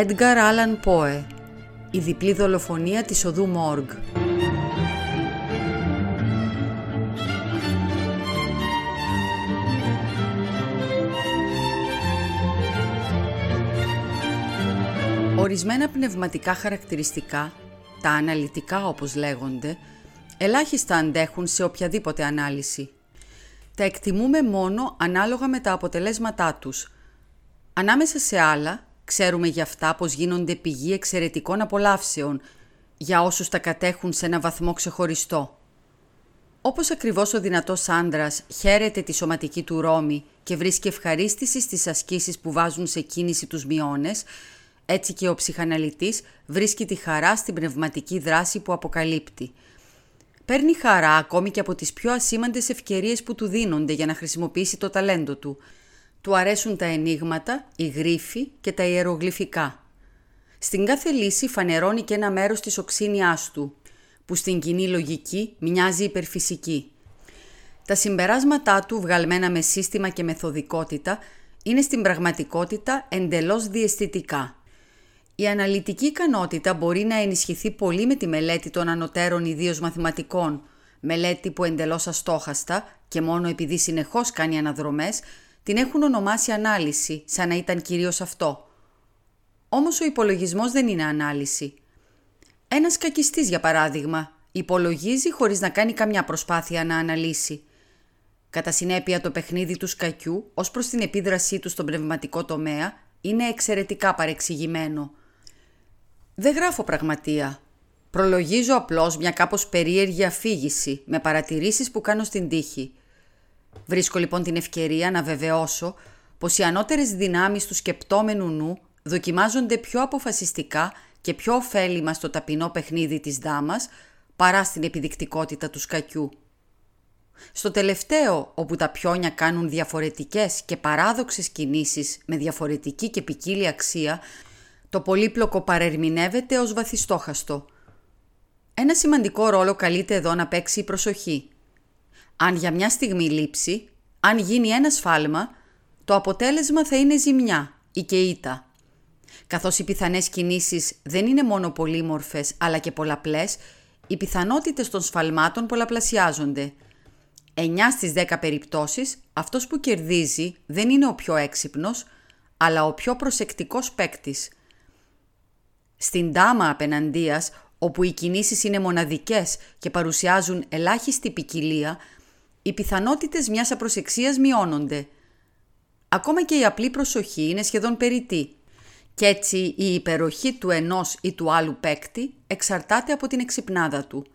Edgar Allan Poe Η διπλή δολοφονία της οδού Μόργ Ορισμένα πνευματικά χαρακτηριστικά, τα αναλυτικά όπως λέγονται, ελάχιστα αντέχουν σε οποιαδήποτε ανάλυση. Τα εκτιμούμε μόνο ανάλογα με τα αποτελέσματά τους. Ανάμεσα σε άλλα, ξέρουμε για αυτά πως γίνονται πηγή εξαιρετικών απολαύσεων για όσους τα κατέχουν σε ένα βαθμό ξεχωριστό. Όπως ακριβώς ο δυνατός άντρας χαίρεται τη σωματική του ρόμη και βρίσκει ευχαρίστησης στις ασκήσεις που βάζουν σε κίνηση τους μειώνες, έτσι και ο ψυχαναλυτής βρίσκει τη χαρά στην πνευματική δράση που αποκαλύπτει. Παίρνει χαρά ακόμη και από τις πιο ασήμαντες ευκαιρίες που του δίνονται για να χρησιμοποιήσει το ταλέντο του. Του αρέσουν τα ενίγματα, η γρίφη και τα ιερογλυφικά. Στην κάθε λύση φανερώνει και ένα μέρος της οξύνιάς του, που στην κοινή λογική μοιάζει υπερφυσική. Τα συμπεράσματά του, βγαλμένα με σύστημα και μεθοδικότητα, είναι στην πραγματικότητα εντελώς διαισθητικά. Η αναλυτική ικανότητα μπορεί να ενισχυθεί πολύ με τη μελέτη των ανωτέρων ιδίως μαθηματικών, μελέτη που εντελώς αστόχαστα και μόνο επειδή συνεχώς κάνει αναδρομές, την έχουν ονομάσει ανάλυση, σαν να ήταν κυρίως αυτό. Όμως ο υπολογισμός δεν είναι ανάλυση. Ένας κακιστής, για παράδειγμα, υπολογίζει χωρίς να κάνει καμιά προσπάθεια να αναλύσει. Κατά συνέπεια το παιχνίδι του σκακιού, ως προς την επίδρασή του στον πνευματικό τομέα, είναι εξαιρετικά παρεξηγημένο – δεν γράφω πραγματεία. Προλογίζω απλώς μια κάπως περίεργη αφήγηση με παρατηρήσεις που κάνω στην τύχη. Βρίσκω λοιπόν την ευκαιρία να βεβαιώσω πως οι ανώτερες δυνάμεις του σκεπτόμενου νου δοκιμάζονται πιο αποφασιστικά και πιο ωφέλιμα στο ταπεινό παιχνίδι της δάμας παρά στην επιδεικτικότητα του σκακιού. Στο τελευταίο, όπου τα πιόνια κάνουν διαφορετικές και παράδοξες κινήσεις με διαφορετική και ποικίλη αξία, το πολύπλοκο παρερμηνεύεται ως βαθιστόχαστο. Ένα σημαντικό ρόλο καλείται εδώ να παίξει η προσοχή. Αν για μια στιγμή λείψει, αν γίνει ένα σφάλμα, το αποτέλεσμα θα είναι ζημιά ή και ήττα. Καθώς οι πιθανές κινήσεις δεν είναι μόνο πολύμορφες αλλά και πολλαπλές, οι πιθανότητες των σφαλμάτων πολλαπλασιάζονται. 9 στις 10 περιπτώσεις, αυτός που κερδίζει δεν είναι ο πιο έξυπνος, αλλά ο πιο προσεκτικός παίκτη – στην τάμα απέναντίας, όπου οι κινήσεις είναι μοναδικές και παρουσιάζουν ελάχιστη ποικιλία, οι πιθανότητες μιας απροσεξίας μειώνονται. Ακόμα και η απλή προσοχή είναι σχεδόν περιττή και έτσι η υπεροχή του ενός ή του άλλου παίκτη εξαρτάται από την εξυπνάδα του.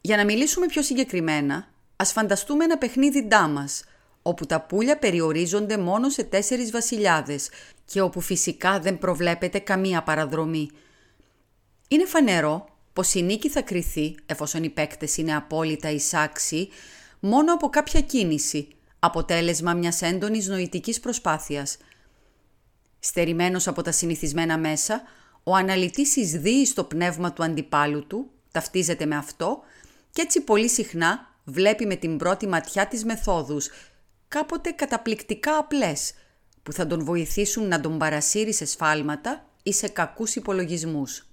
Για να μιλήσουμε πιο συγκεκριμένα, ας φανταστούμε ένα παιχνίδι ντάμας – όπου τα πουλια περιορίζονται μόνο σε τέσσερις βασιλιάδες και όπου φυσικά δεν προβλέπεται καμία παραδρομή. Είναι φανερό πως η νίκη θα κριθεί, εφόσον οι παίκτες είναι απόλυτα εισάξιοι, μόνο από κάποια κίνηση, αποτέλεσμα μιας έντονης νοητικής προσπάθειας. Στερημένος από τα συνηθισμένα μέσα, ο αναλυτής εισδύει στο πνεύμα του αντιπάλου του, ταυτίζεται με αυτό και έτσι πολύ συχνά βλέπει με την πρώτη ματιά τις μεθόδους κάποτε καταπληκτικά απλές, που θα τον βοηθήσουν να τον παρασύρει σε σφάλματα ή σε κακούς υπολογισμούς.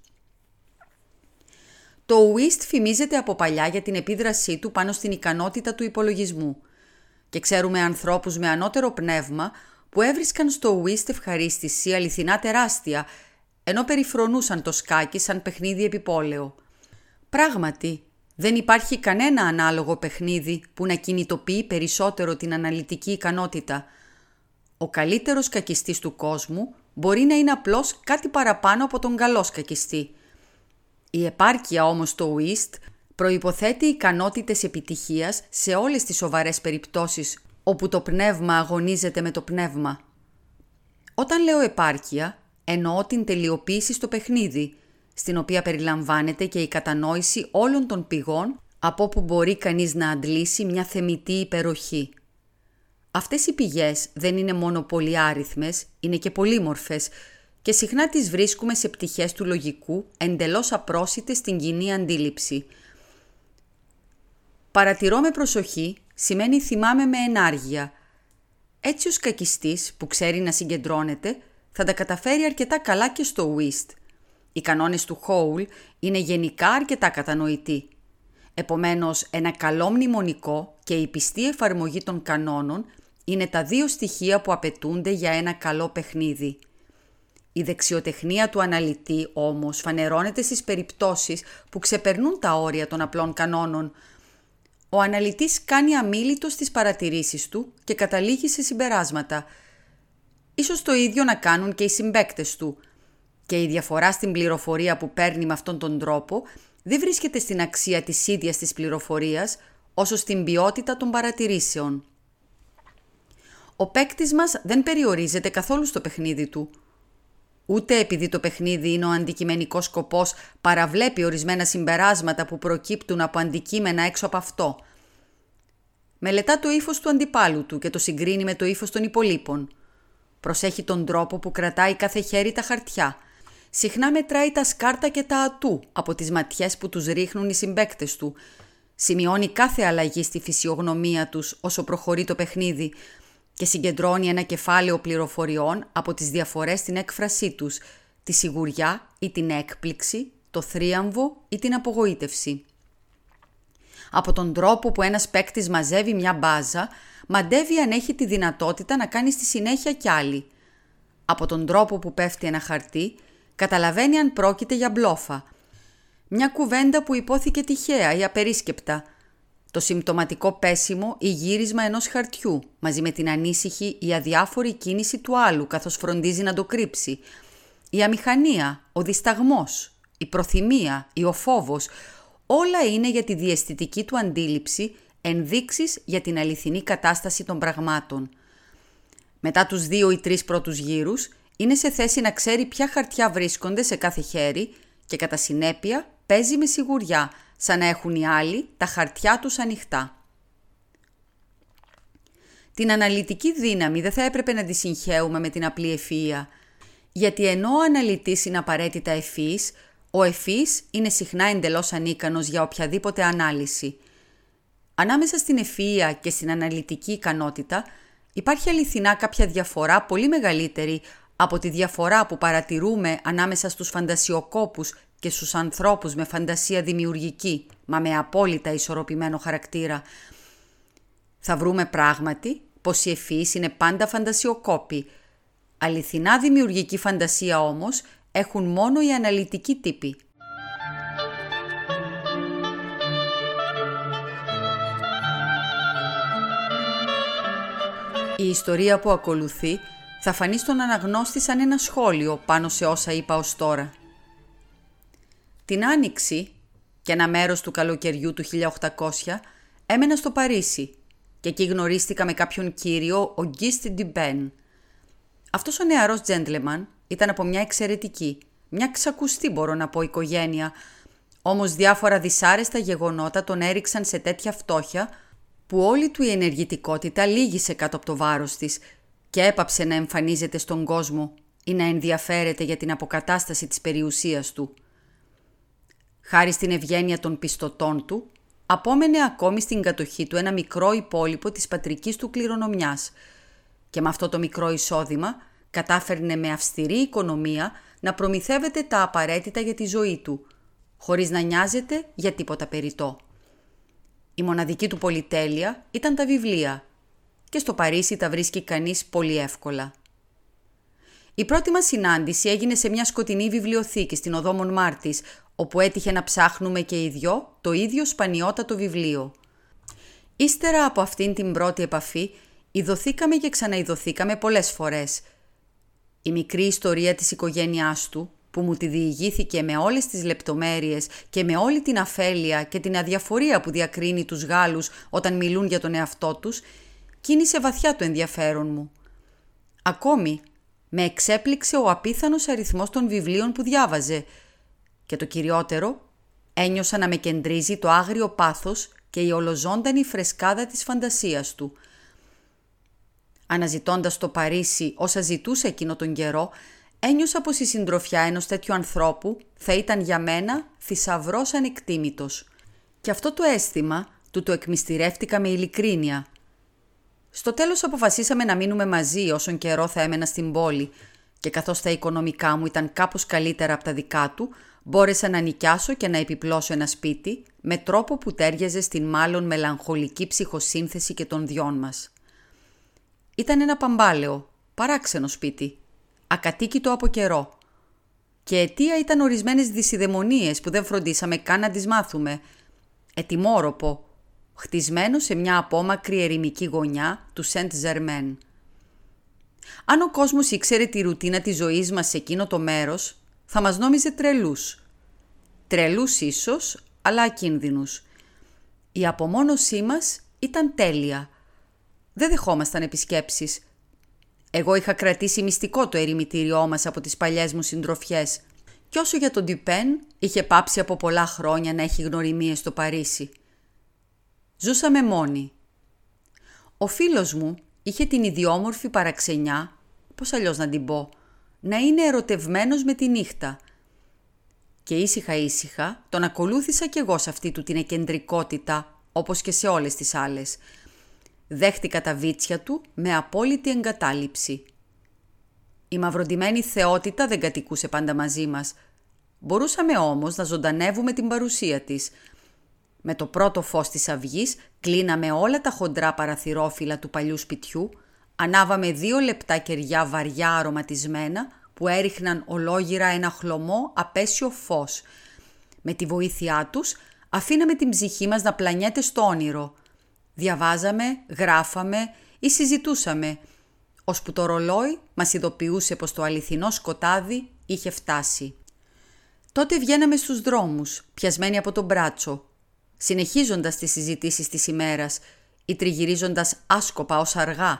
Το Whist φημίζεται από παλιά για την επίδρασή του πάνω στην ικανότητα του υπολογισμού και ξέρουμε ανθρώπους με ανώτερο πνεύμα που έβρισκαν στο Whist ευχαρίστηση αληθινά τεράστια, ενώ περιφρονούσαν το σκάκι σαν παιχνίδι επιπόλαιο. Πράγματι, δεν υπάρχει κανένα ανάλογο παιχνίδι που να κινητοποιεί περισσότερο την αναλυτική ικανότητα. Ο καλύτερος κακιστής του κόσμου μπορεί να είναι απλώς κάτι παραπάνω από τον καλός κακιστή. Η επάρκεια όμως του Whist προϋποθέτει ικανότητες επιτυχίας σε όλες τις σοβαρές περιπτώσεις όπου το πνεύμα αγωνίζεται με το πνεύμα. Όταν λέω επάρκεια, εννοώ την τελειοποίηση στο παιχνίδι – στην οποία περιλαμβάνεται και η κατανόηση όλων των πηγών από όπου μπορεί κανείς να αντλήσει μια θεμητή υπεροχή. Αυτές οι πηγές δεν είναι μόνο πολυάριθμες, είναι και πολύμορφες και συχνά τις βρίσκουμε σε πτυχές του λογικού εντελώς απρόσιτες στην κοινή αντίληψη. Παρατηρώ με προσοχή σημαίνει θυμάμαι με ενάργεια. Έτσι ο σκακιστής που ξέρει να συγκεντρώνεται θα τα καταφέρει αρκετά καλά και στο whist. Οι κανόνες του Hole είναι γενικά αρκετά κατανοητοί. Επομένως, ένα καλό μνημονικό και η πιστή εφαρμογή των κανόνων είναι τα δύο στοιχεία που απαιτούνται για ένα καλό παιχνίδι. Η δεξιοτεχνία του αναλυτή όμως φανερώνεται στις περιπτώσεις που ξεπερνούν τα όρια των απλών κανόνων. Ο αναλυτής κάνει αμήλυτο στις παρατηρήσεις του και καταλήγει σε συμπεράσματα. Ίσως το ίδιο να κάνουν και οι συμπέκτες του. Και η διαφορά στην πληροφορία που παίρνει με αυτόν τον τρόπο δεν βρίσκεται στην αξία της ίδιας της πληροφορίας, όσο στην ποιότητα των παρατηρήσεων. Ο παίκτης μας δεν περιορίζεται καθόλου στο παιχνίδι του. Ούτε επειδή το παιχνίδι είναι ο αντικειμενικός σκοπός παραβλέπει ορισμένα συμπεράσματα που προκύπτουν από αντικείμενα έξω από αυτό. Μελετά το ύφος του αντιπάλου του και το συγκρίνει με το ύφος των υπολείπων. Προσέχει τον τρόπο που κρατάει κάθε χέρι τα χαρτιά. Συχνά μετράει τα σκάρτα και τα ατού από τις ματιές που τους ρίχνουν οι συμπέκτες του. Σημειώνει κάθε αλλαγή στη φυσιογνωμία τους όσο προχωρεί το παιχνίδι, και συγκεντρώνει ένα κεφάλαιο πληροφοριών από τις διαφορές στην έκφρασή τους, τη σιγουριά ή την έκπληξη, το θρίαμβο ή την απογοήτευση. Από τον τρόπο που ένας παίκτης μαζεύει μια μπάζα, μαντεύει αν έχει τη δυνατότητα να κάνει στη συνέχεια κι άλλη. Από τον τρόπο που πέφτει ένα χαρτί, καταλαβαίνει αν πρόκειται για μπλόφα. Μια κουβέντα που υπόθηκε τυχαία ή απερίσκεπτα – το συμπτωματικό πέσιμο ή γύρισμα ενός χαρτιού, μαζί με την ανήσυχη ή αδιάφορη κίνηση του άλλου καθώς φροντίζει να το κρύψει. Η αμηχανία, ο δισταγμός, η προθυμία ή ο φόβος, όλα είναι για τη διαισθητική του αντίληψη ενδείξεις για την αληθινή κατάσταση των πραγμάτων. Μετά τους δύο ή τρεις πρώτους γύρους, είναι σε θέση να ξέρει ποια χαρτιά βρίσκονται σε κάθε χέρι και κατά συνέπεια παίζει με σιγουριά σαν να έχουν οι άλλοι τα χαρτιά τους ανοιχτά. Την αναλυτική δύναμη δεν θα έπρεπε να τη συγχαίουμε με την απλή ευφυΐα, γιατί ενώ ο αναλυτής είναι απαραίτητα ευφύης, ο ευφύης είναι συχνά εντελώς ανίκανος για οποιαδήποτε ανάλυση. Ανάμεσα στην ευφυΐα και στην αναλυτική ικανότητα υπάρχει αληθινά κάποια διαφορά πολύ μεγαλύτερη από τη διαφορά που παρατηρούμε ανάμεσα στους φαντασιοκόπους και στους ανθρώπους με φαντασία δημιουργική, μα με απόλυτα ισορροπημένο χαρακτήρα. Θα βρούμε πράγματι πως οι ευφύς είναι πάντα φαντασιοκόποι. Αληθινά δημιουργική φαντασία όμως έχουν μόνο οι αναλυτικοί τύποι. Η ιστορία που ακολουθεί θα φανεί στον αναγνώστη σαν ένα σχόλιο πάνω σε όσα είπα ως τώρα. Την Άνοιξη και ένα μέρος του καλοκαιριού του 1800 έμενα στο Παρίσι και εκεί γνωρίστηκα με κάποιον κύριο, ο Γκίστη Ντιμπέν. Αυτός ο νεαρός τζέντλεμαν ήταν από μια εξαιρετική, μια ξακουστή μπορώ να πω οικογένεια, όμως διάφορα δυσάρεστα γεγονότα τον έριξαν σε τέτοια φτώχεια που όλη του η ενεργητικότητα λύγησε κάτω από το βάρος της και έπαψε να εμφανίζεται στον κόσμο ή να ενδιαφέρεται για την αποκατάσταση της περιουσίας του. Χάρη στην ευγένεια των πιστωτών του, απόμενε ακόμη στην κατοχή του ένα μικρό υπόλοιπο της πατρικής του κληρονομιάς και με αυτό το μικρό εισόδημα κατάφερνε με αυστηρή οικονομία να προμηθεύεται τα απαραίτητα για τη ζωή του, χωρίς να νοιάζεται για τίποτα περιττό. Η μοναδική του πολυτέλεια ήταν τα βιβλία και στο Παρίσι τα βρίσκει κανείς πολύ εύκολα. Η πρώτη μας συνάντηση έγινε σε μια σκοτεινή βιβλιοθήκη στην οδό Μάρτης, όπου έτυχε να ψάχνουμε και οι δυο το ίδιο σπανιότατο βιβλίο. Ύστερα από αυτήν την πρώτη επαφή, ειδωθήκαμε και ξαναειδωθήκαμε πολλές φορές. Η μικρή ιστορία της οικογένειάς του, που μου τη διηγήθηκε με όλες τις λεπτομέρειες και με όλη την αφέλεια και την αδιαφορία που διακρίνει τους Γάλλους όταν μιλούν για τον εαυτό τους, κίνησε βαθιά το ενδιαφέρον μου. Ακόμη, με εξέπληξε ο απίθανος αριθμός των βιβλίων που διάβαζε και το κυριότερο, ένιωσα να με κεντρίζει το άγριο πάθος και η ολοζώντανη φρεσκάδα της φαντασίας του. Αναζητώντας το Παρίσι όσα ζητούσε εκείνο τον καιρό, ένιωσα πως η συντροφιά ενός τέτοιου ανθρώπου θα ήταν για μένα θησαυρός ανεκτήμητος. Και αυτό το αίσθημα του το εκμυστηρεύτηκα με ειλικρίνεια. Στο τέλος αποφασίσαμε να μείνουμε μαζί όσον καιρό θα έμενα στην πόλη και καθώς τα οικονομικά μου ήταν κάπως καλύτερα από τα δικά του, μπόρεσα να νοικιάσω και να επιπλώσω ένα σπίτι με τρόπο που τέριαζε στην μάλλον μελαγχολική ψυχοσύνθεση και των δυο μας. Ήταν ένα παμπάλαιο, παράξενο σπίτι, ακατοίκητο από καιρό. Και αιτία ήταν ορισμένες δυσιδαιμονίες που δεν φροντίσαμε καν να τις μάθουμε. Ετοιμόροπο, χτισμένο σε μια απόμακρη ερημική γωνιά του Σεντ Ζερμέν. Αν ο κόσμος ήξερε τη ρουτίνα της ζωής μας σε εκείνο το μέρος, θα μας νόμιζε τρελούς. Τρελούς ίσως, αλλά ακίνδυνους. Η απομόνωσή μας ήταν τέλεια. Δεν δεχόμασταν επισκέψεις. Εγώ είχα κρατήσει μυστικό το ερημητήριό μας από τις παλιές μου συντροφιές και όσο για τον Τιπέν είχε πάψει από πολλά χρόνια να έχει γνωριμίες στο Παρίσι. Ζούσαμε μόνοι. Ο φίλος μου είχε την ιδιόμορφη παραξενιά, πώς αλλιώς να την πω, να είναι ερωτευμένος με τη νύχτα. Και ήσυχα ήσυχα τον ακολούθησα κι εγώ σε αυτή του την εκεντρικότητα, όπως και σε όλες τις άλλες. Δέχτηκα τα βίτσια του με απόλυτη εγκατάλειψη. Η μαυροντημένη θεότητα δεν κατοικούσε πάντα μαζί μας. Μπορούσαμε όμως να ζωντανεύουμε την παρουσία της. Με το πρώτο φως της αυγής κλείναμε όλα τα χοντρά παραθυρόφυλλα του παλιού σπιτιού Ανάβαμε δύο λεπτά κεριά βαριά αρωματισμένα που έριχναν ολόγυρα ένα χλωμό απέσιο φως. Με τη βοήθειά τους αφήναμε την ψυχή μας να πλανιέται στο όνειρο. Διαβάζαμε, γράφαμε ή συζητούσαμε, ώσπου το ρολόι μας ειδοποιούσε πως το αληθινό σκοτάδι είχε φτάσει. Τότε βγαίναμε στους δρόμους, πιασμένοι από τον μπράτσο, συνεχίζοντας τις συζητήσεις της ημέρας ή τριγυρίζοντας άσκοπα ως αργά,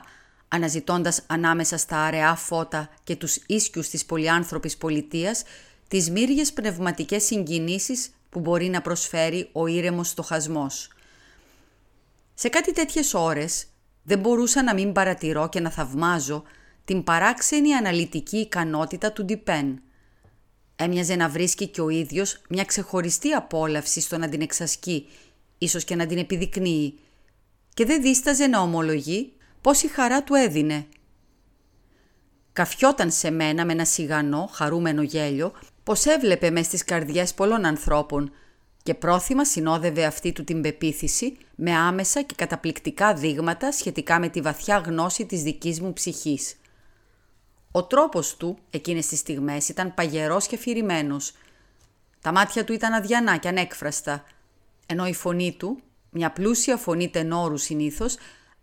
αναζητώντας ανάμεσα στα αραιά φώτα και τους ίσκιους της πολυάνθρωπης πολιτείας τις μύριες πνευματικές συγκινήσεις που μπορεί να προσφέρει ο ήρεμος στοχασμός. Σε κάτι τέτοιες ώρες δεν μπορούσα να μην παρατηρώ και να θαυμάζω την παράξενη αναλυτική ικανότητα του Ντιπέν. Έμοιαζε να βρίσκει και ο ίδιος μια ξεχωριστή απόλαυση στο να την εξασκεί, ίσως και να την επιδεικνύει, και δεν δίσταζε να ομολογεί πόση χαρά του έδινε. Καφιόταν σε μένα με ένα σιγανό, χαρούμενο γέλιο, πως έβλεπε μες στις καρδιές πολλών ανθρώπων και πρόθυμα συνόδευε αυτή του την πεποίθηση με άμεσα και καταπληκτικά δείγματα σχετικά με τη βαθιά γνώση της δικής μου ψυχής. Ο τρόπος του εκείνες τις στιγμές ήταν παγερός και αφηρημένος. Τα μάτια του ήταν αδιανά και ανέκφραστα, ενώ η φωνή του, μια πλούσια φωνή τενόρου συνήθως,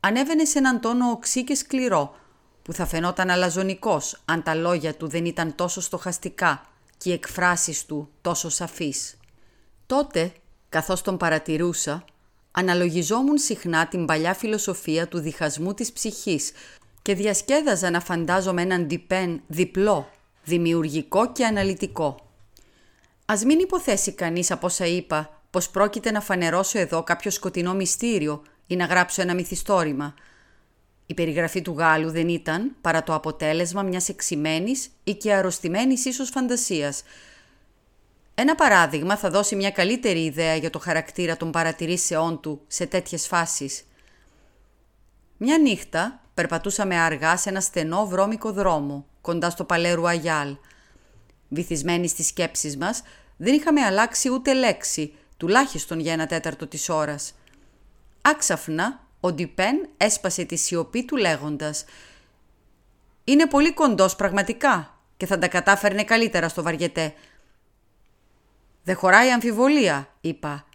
ανέβαινε σε έναν τόνο οξύ και σκληρό, που θα φαινόταν αλαζονικός αν τα λόγια του δεν ήταν τόσο στοχαστικά και οι εκφράσεις του τόσο σαφείς. Τότε, καθώς τον παρατηρούσα, αναλογιζόμουν συχνά την παλιά φιλοσοφία του διχασμού της ψυχής και διασκέδαζα να φαντάζομαι έναν διπέν διπλό, δημιουργικό και αναλυτικό. Ας μην υποθέσει κανείς από όσα είπα πως πρόκειται να φανερώσω εδώ κάποιο σκοτεινό μυστήριο ή να γράψω ένα μυθιστόρημα. Η περιγραφή του Γάλλου δεν ήταν παρά το αποτέλεσμα μιας εξημένης ή και αρρωστημένης ίσως φαντασίας. Ένα παράδειγμα θα δώσει μια καλύτερη ιδέα για το χαρακτήρα των παρατηρήσεών του σε τέτοιες φάσεις. Μια νύχτα περπατούσαμε αργά σε ένα στενό βρώμικο δρόμο, κοντά στο Παλέρου Αγιάλ. Βυθισμένοι στις σκέψεις μας, δεν είχαμε αλλάξει ούτε λέξη, τουλάχιστον για ένα τέταρτο της ώρας. Άξαφνα, ο Ντιπέν έσπασε τη σιωπή του λέγοντας «Είναι πολύ κοντός πραγματικά και θα τα κατάφερνε καλύτερα στο βαριετέ». «Δεν χωράει αμφιβολία», είπα,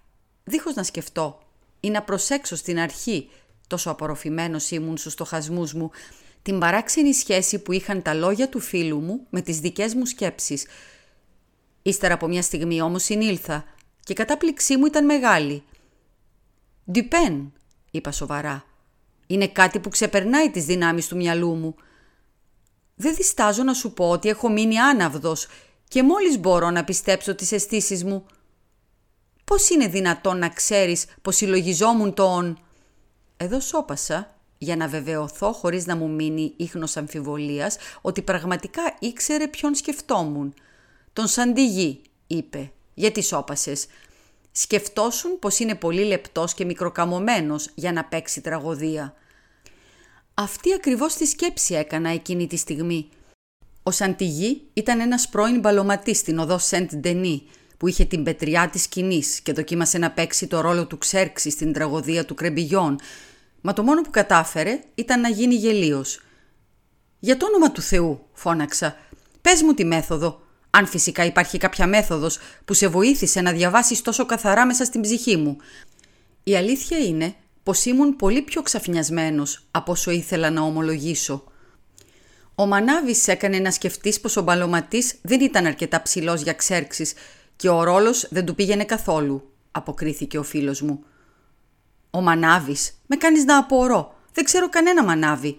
δίχως να σκεφτώ ή να προσέξω στην αρχή, τόσο απορροφημένος ήμουν στους στοχασμούς μου, την παράξενη σχέση που είχαν τα λόγια του φίλου μου με τις δικές μου σκέψεις. Ύστερα από μια στιγμή όμως συνήλθα και η κατάπληξή μου ήταν μεγάλη – «Ντιπέν», είπα σοβαρά. «Είναι κάτι που ξεπερνάει τις δυνάμεις του μυαλού μου. Δεν διστάζω να σου πω ότι έχω μείνει άναυδος και μόλις μπορώ να πιστέψω τις αισθήσεις μου. Πώς είναι δυνατόν να ξέρεις πως συλλογιζόμουν τον...» Εδώ σώπασα για να βεβαιωθώ χωρίς να μου μείνει ίχνος αμφιβολίας ότι πραγματικά ήξερε ποιον σκεφτόμουν. «Τον Σαντιγί», είπε. «Γιατί σώπασες» σκεφτόσουν πως είναι πολύ λεπτός και μικροκαμωμένος για να παίξει τραγωδία. Αυτή ακριβώς τη σκέψη έκανα εκείνη τη στιγμή. Ο Σαντιγί ήταν ένας πρώην μπαλωματής στην οδό Σεντ Ντενί, που είχε την πετριά της σκηνής και δοκίμασε να παίξει το ρόλο του Ξέρξη στην τραγωδία του Κρεμπιγιόν, μα το μόνο που κατάφερε ήταν να γίνει γελίος. «Για το όνομα του Θεού», φώναξα, «πες μου τη μέθοδο, αν φυσικά υπάρχει κάποια μέθοδος που σε βοήθησε να διαβάσεις τόσο καθαρά μέσα στην ψυχή μου. Η αλήθεια είναι πως ήμουν πολύ πιο ξαφνιασμένος από όσο ήθελα να ομολογήσω. Ο Μανάβης έκανε να σκεφτείς πως ο μπαλωματής δεν ήταν αρκετά ψηλός για ξέρξεις και ο ρόλος δεν του πήγαινε καθόλου, αποκρίθηκε ο φίλος μου. «Ο Μανάβης, με κάνεις να απορώ. Δεν ξέρω κανένα Μανάβη.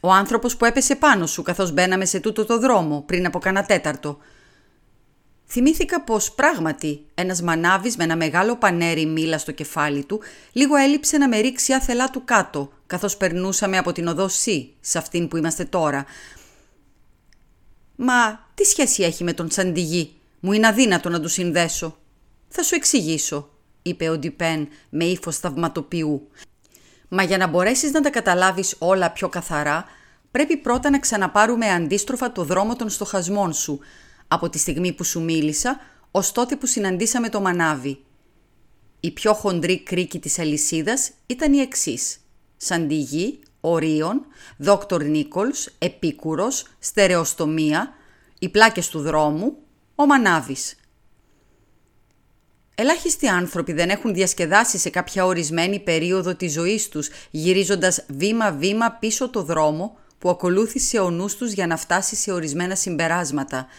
Ο άνθρωπος που έπεσε πάνω σου καθώς μπαίναμε σε τούτο το δρόμο πριν από κανένα τέταρτο. Θυμήθηκα πως πράγματι ένας μανάβης με ένα μεγάλο πανέρι μήλα στο κεφάλι του λίγο έλειψε να με ρίξει άθελά του κάτω καθώς περνούσαμε από την οδό C σε αυτήν που είμαστε τώρα. «Μα τι σχέση έχει με τον Σαντιγί, μου είναι αδύνατο να του συνδέσω». «Θα σου εξηγήσω», είπε ο Ντιπέν με ύφος θαυματοποιού. «Μα για να μπορέσεις να τα καταλάβεις όλα πιο καθαρά, πρέπει πρώτα να ξαναπάρουμε αντίστροφα το δρόμο των στοχασμών σου, από τη στιγμή που σου μίλησα ως τότε που συναντήσαμε το μανάβι. Η πιο χοντρή κρίκη της αλυσίδας ήταν η εξής. Σαντιγί, Ορίων, Δόκτωρ Νίκολς, Επίκουρος, Στερεοστομία, οι πλάκες του δρόμου, ο Μανάβης. Ελάχιστοι άνθρωποι δεν έχουν διασκεδάσει σε κάποια ορισμένη περίοδο της ζωής τους, γυρίζοντας βήμα-βήμα πίσω το δρόμο που ακολούθησε ο νους τους για να φτάσει σε ορισμένα συμπεράσματα –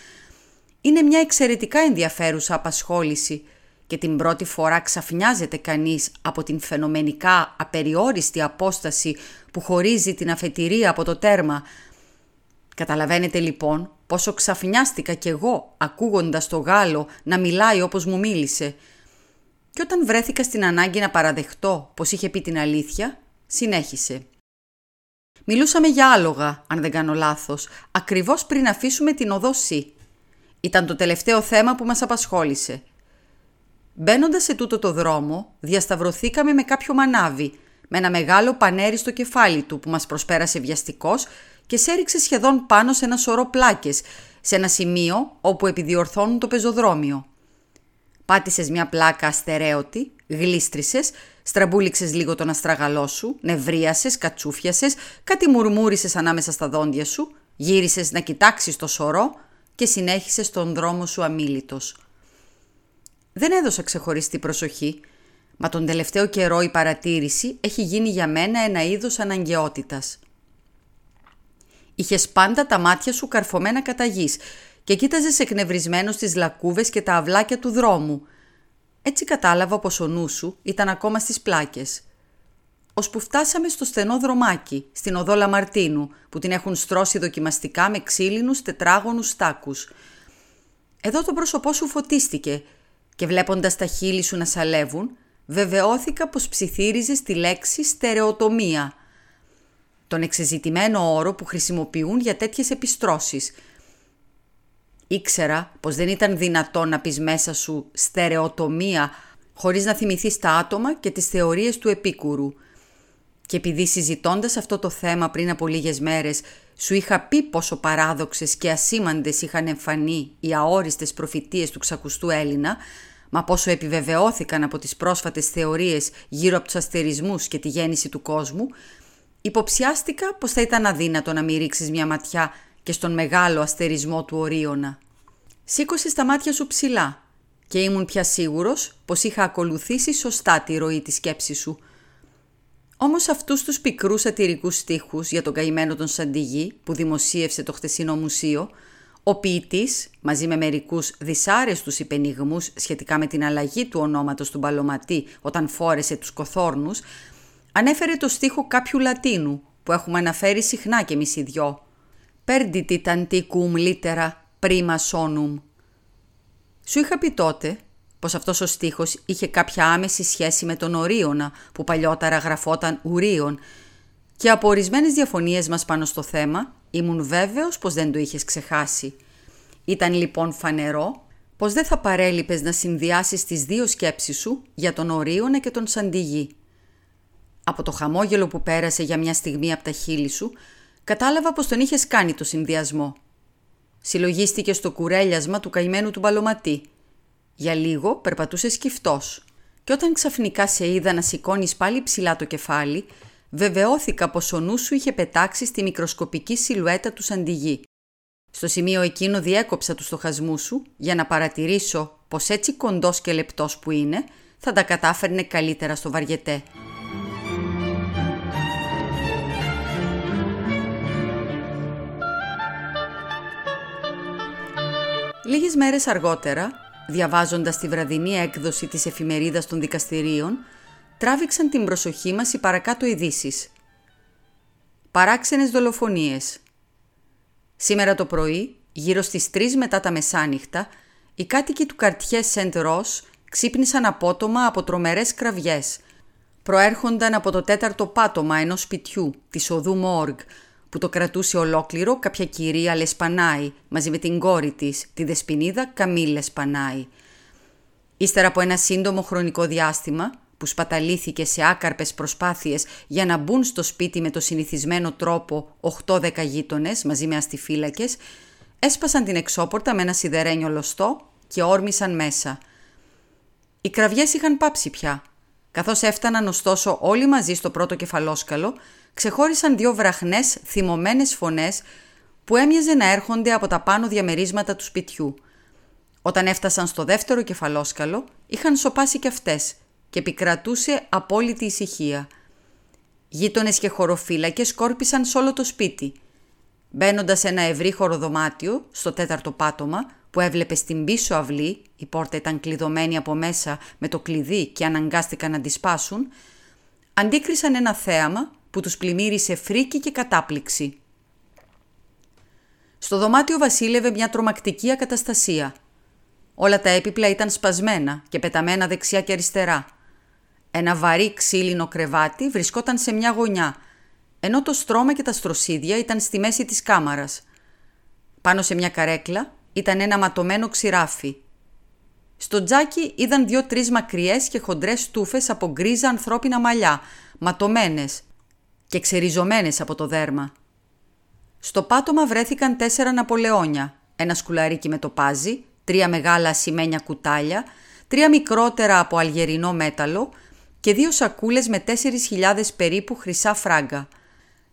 είναι μια εξαιρετικά ενδιαφέρουσα απασχόληση και την πρώτη φορά ξαφνιάζεται κανείς από την φαινομενικά απεριόριστη απόσταση που χωρίζει την αφετηρία από το τέρμα. Καταλαβαίνετε λοιπόν πόσο ξαφνιάστηκα κι εγώ ακούγοντας το Γάλλο να μιλάει όπως μου μίλησε. Και όταν βρέθηκα στην ανάγκη να παραδεχτώ πως είχε πει την αλήθεια, συνέχισε. Μιλούσαμε για άλογα, αν δεν κάνω λάθος, ακριβώς πριν αφήσουμε την οδό ήταν το τελευταίο θέμα που μας απασχόλησε. Μπαίνοντας σε τούτο το δρόμο, διασταυρωθήκαμε με κάποιο μανάβι, με ένα μεγάλο πανέρι στο κεφάλι του που μας προσπέρασε βιαστικός και σέριξε σχεδόν πάνω σε ένα σωρό πλάκες, σε ένα σημείο όπου επιδιορθώνουν το πεζοδρόμιο. Πάτησες μια πλάκα αστερέωτη, γλίστρησες, στραμπούληξες λίγο τον αστραγαλό σου, νευρίασες, κατσούφιασες, κάτι μουρμούρισες ανάμεσα στα δόντια σου, γύρισες να κοιτάξεις το σωρό και συνέχισε στον δρόμο σου αμήλυτος. Δεν έδωσα ξεχωριστή προσοχή, μα τον τελευταίο καιρό η παρατήρηση έχει γίνει για μένα ένα είδος αναγκαιότητας. Είχες πάντα τα μάτια σου καρφωμένα κατά γης και κοίταζες εκνευρισμένος στις λακκούβες και τα αυλάκια του δρόμου. Έτσι κατάλαβα πως ο νους σου ήταν ακόμα στις πλάκες ώσπου φτάσαμε στο στενό δρομάκι, στην οδό Λαμαρτίνου, που την έχουν στρώσει δοκιμαστικά με ξύλινους τετράγωνους στάκους. Εδώ το πρόσωπό σου φωτίστηκε και βλέποντας τα χείλη σου να σαλεύουν, βεβαιώθηκα πως ψιθύριζες τη λέξη στερεοτομία, τον εξεζητημένο όρο που χρησιμοποιούν για τέτοιες επιστρώσεις. Ήξερα πως δεν ήταν δυνατό να πεις μέσα σου στερεοτομία χωρίς να θυμηθείς τα άτομα και τις θεωρίες του επίκουρου – και επειδή συζητώντας αυτό το θέμα πριν από λίγες μέρες σου είχα πει πόσο παράδοξες και ασήμαντες είχαν εμφανεί οι αόριστες προφητείες του ξακουστού Έλληνα, μα πόσο επιβεβαιώθηκαν από τις πρόσφατες θεωρίες γύρω από τους αστερισμούς και τη γέννηση του κόσμου, υποψιάστηκα πως θα ήταν αδύνατο να μην ρίξεις μια ματιά και στον μεγάλο αστερισμό του Ορίωνα. Σήκωσες τα μάτια σου ψηλά και ήμουν πια σίγουρος πως είχα ακολουθήσει σωστά τη ροή της σκέψης σου – όμως αυτούς τους πικρούς σατυρικούς στίχους για τον καημένο τον Σαντιγί που δημοσίευσε το χτεσινό μουσείο, ο ποιητής, μαζί με μερικούς δυσάρεστους υπενιγμούς σχετικά με την αλλαγή του ονόματος του Μπαλωματή όταν φόρεσε τους κοθόρνους, ανέφερε το στίχο κάποιου Λατίνου που έχουμε αναφέρει συχνά και εμείς οι δυο. «Perditi tanticum litera prima sonum». Σου είχα πει τότε πως αυτός ο στίχος είχε κάποια άμεση σχέση με τον Ορίωνα που παλιότερα γραφόταν Ουρίων και από ορισμένες διαφωνίες μας πάνω στο θέμα ήμουν βέβαιος πως δεν το είχες ξεχάσει. Ήταν λοιπόν φανερό πως δεν θα παρέλειπες να συνδυάσεις τις δύο σκέψεις σου για τον Ορίωνα και τον Σαντιγί. Από το χαμόγελο που πέρασε για μια στιγμή από τα χείλη σου, κατάλαβα πως τον είχες κάνει το συνδυασμό. Συλλογίστηκε στο κουρέλιασμα του καημένου του μπαλωματή. Για λίγο περπατούσε σκυφτός και όταν ξαφνικά σε είδα να σηκώνεις πάλι ψηλά το κεφάλι, βεβαιώθηκα πως ο νους σου είχε πετάξει στη μικροσκοπική σιλουέτα του Σαντιγί. Στο σημείο εκείνο διέκοψα τους στοχασμούς σου για να παρατηρήσω πως έτσι κοντός και λεπτός που είναι θα τα κατάφερνε καλύτερα στο βαριετέ. Λίγες μέρες αργότερα, διαβάζοντας τη βραδινή έκδοση της εφημερίδας των δικαστηρίων, τράβηξαν την προσοχή μας οι παρακάτω ειδήσεις. Παράξενες δολοφονίες. Σήμερα το πρωί, γύρω στις 3 μετά τα μεσάνυχτα, οι κάτοικοι του καρτιέ Σεντ Ρος ξύπνησαν απότομα από τρομερές κραυγές. Προέρχονταν από το τέταρτο πάτωμα ενός σπιτιού, της οδού Μόργ, που το κρατούσε ολόκληρο κάποια κυρία Λεσπανάη μαζί με την κόρη της, τη δεσποινίδα Καμίλ Λεσπανάη. Ύστερα από ένα σύντομο χρονικό διάστημα, που σπαταλήθηκε σε άκαρπες προσπάθειες για να μπουν στο σπίτι με το συνηθισμένο τρόπο 8-10 γείτονες μαζί με αστιφύλακες, έσπασαν την εξώπορτα με ένα σιδερένιο λωστό και όρμησαν μέσα. Οι κραυγές είχαν πάψει πια. Καθώς έφταναν ωστόσο όλοι μαζί στο πρώτο κεφαλόσκαλο, ξεχώρισαν δύο βραχνές, θυμωμένες φωνές που έμοιαζε να έρχονται από τα πάνω διαμερίσματα του σπιτιού. Όταν έφτασαν στο δεύτερο κεφαλόσκαλο, είχαν σοπάσει κι αυτές και επικρατούσε απόλυτη ησυχία. Γείτονες και χωροφύλακες σκόρπισαν σε όλο το σπίτι. Μπαίνοντας σε ένα ευρύ χωροδωμάτιο, στο τέταρτο πάτωμα, που έβλεπε στην πίσω αυλή, η πόρτα ήταν κλειδωμένη από μέσα με το κλειδί και αναγκάστηκαν να τη σπάσουν, αντίκρισαν ένα θέαμα που τους πλημμύρισε φρίκη και κατάπληξη. Στο δωμάτιο βασίλευε μια τρομακτική ακαταστασία. Όλα τα έπιπλα ήταν σπασμένα και πεταμένα δεξιά και αριστερά. Ένα βαρύ ξύλινο κρεβάτι βρισκόταν σε μια γωνιά, ενώ το στρώμα και τα στροσίδια ήταν στη μέση της κάμαρας. Πάνω σε μια καρέκλα ήταν ένα ματωμένο ξηράφι. Στο τζάκι είδαν δύο-τρεις μακριές και χοντρές τούφες από γκρίζα ανθρώπινα μαλλιά, ματωμένες και ξεριζωμένες από το δέρμα. Στο πάτωμα βρέθηκαν τέσσερα Ναπολεόνια, ένα σκουλαρίκι με το πάζι, τρία μεγάλα ασημένια κουτάλια, τρία μικρότερα από αλγερινό μέταλλο και δύο σακούλες με 4.000 περίπου χρυσά φράγκα.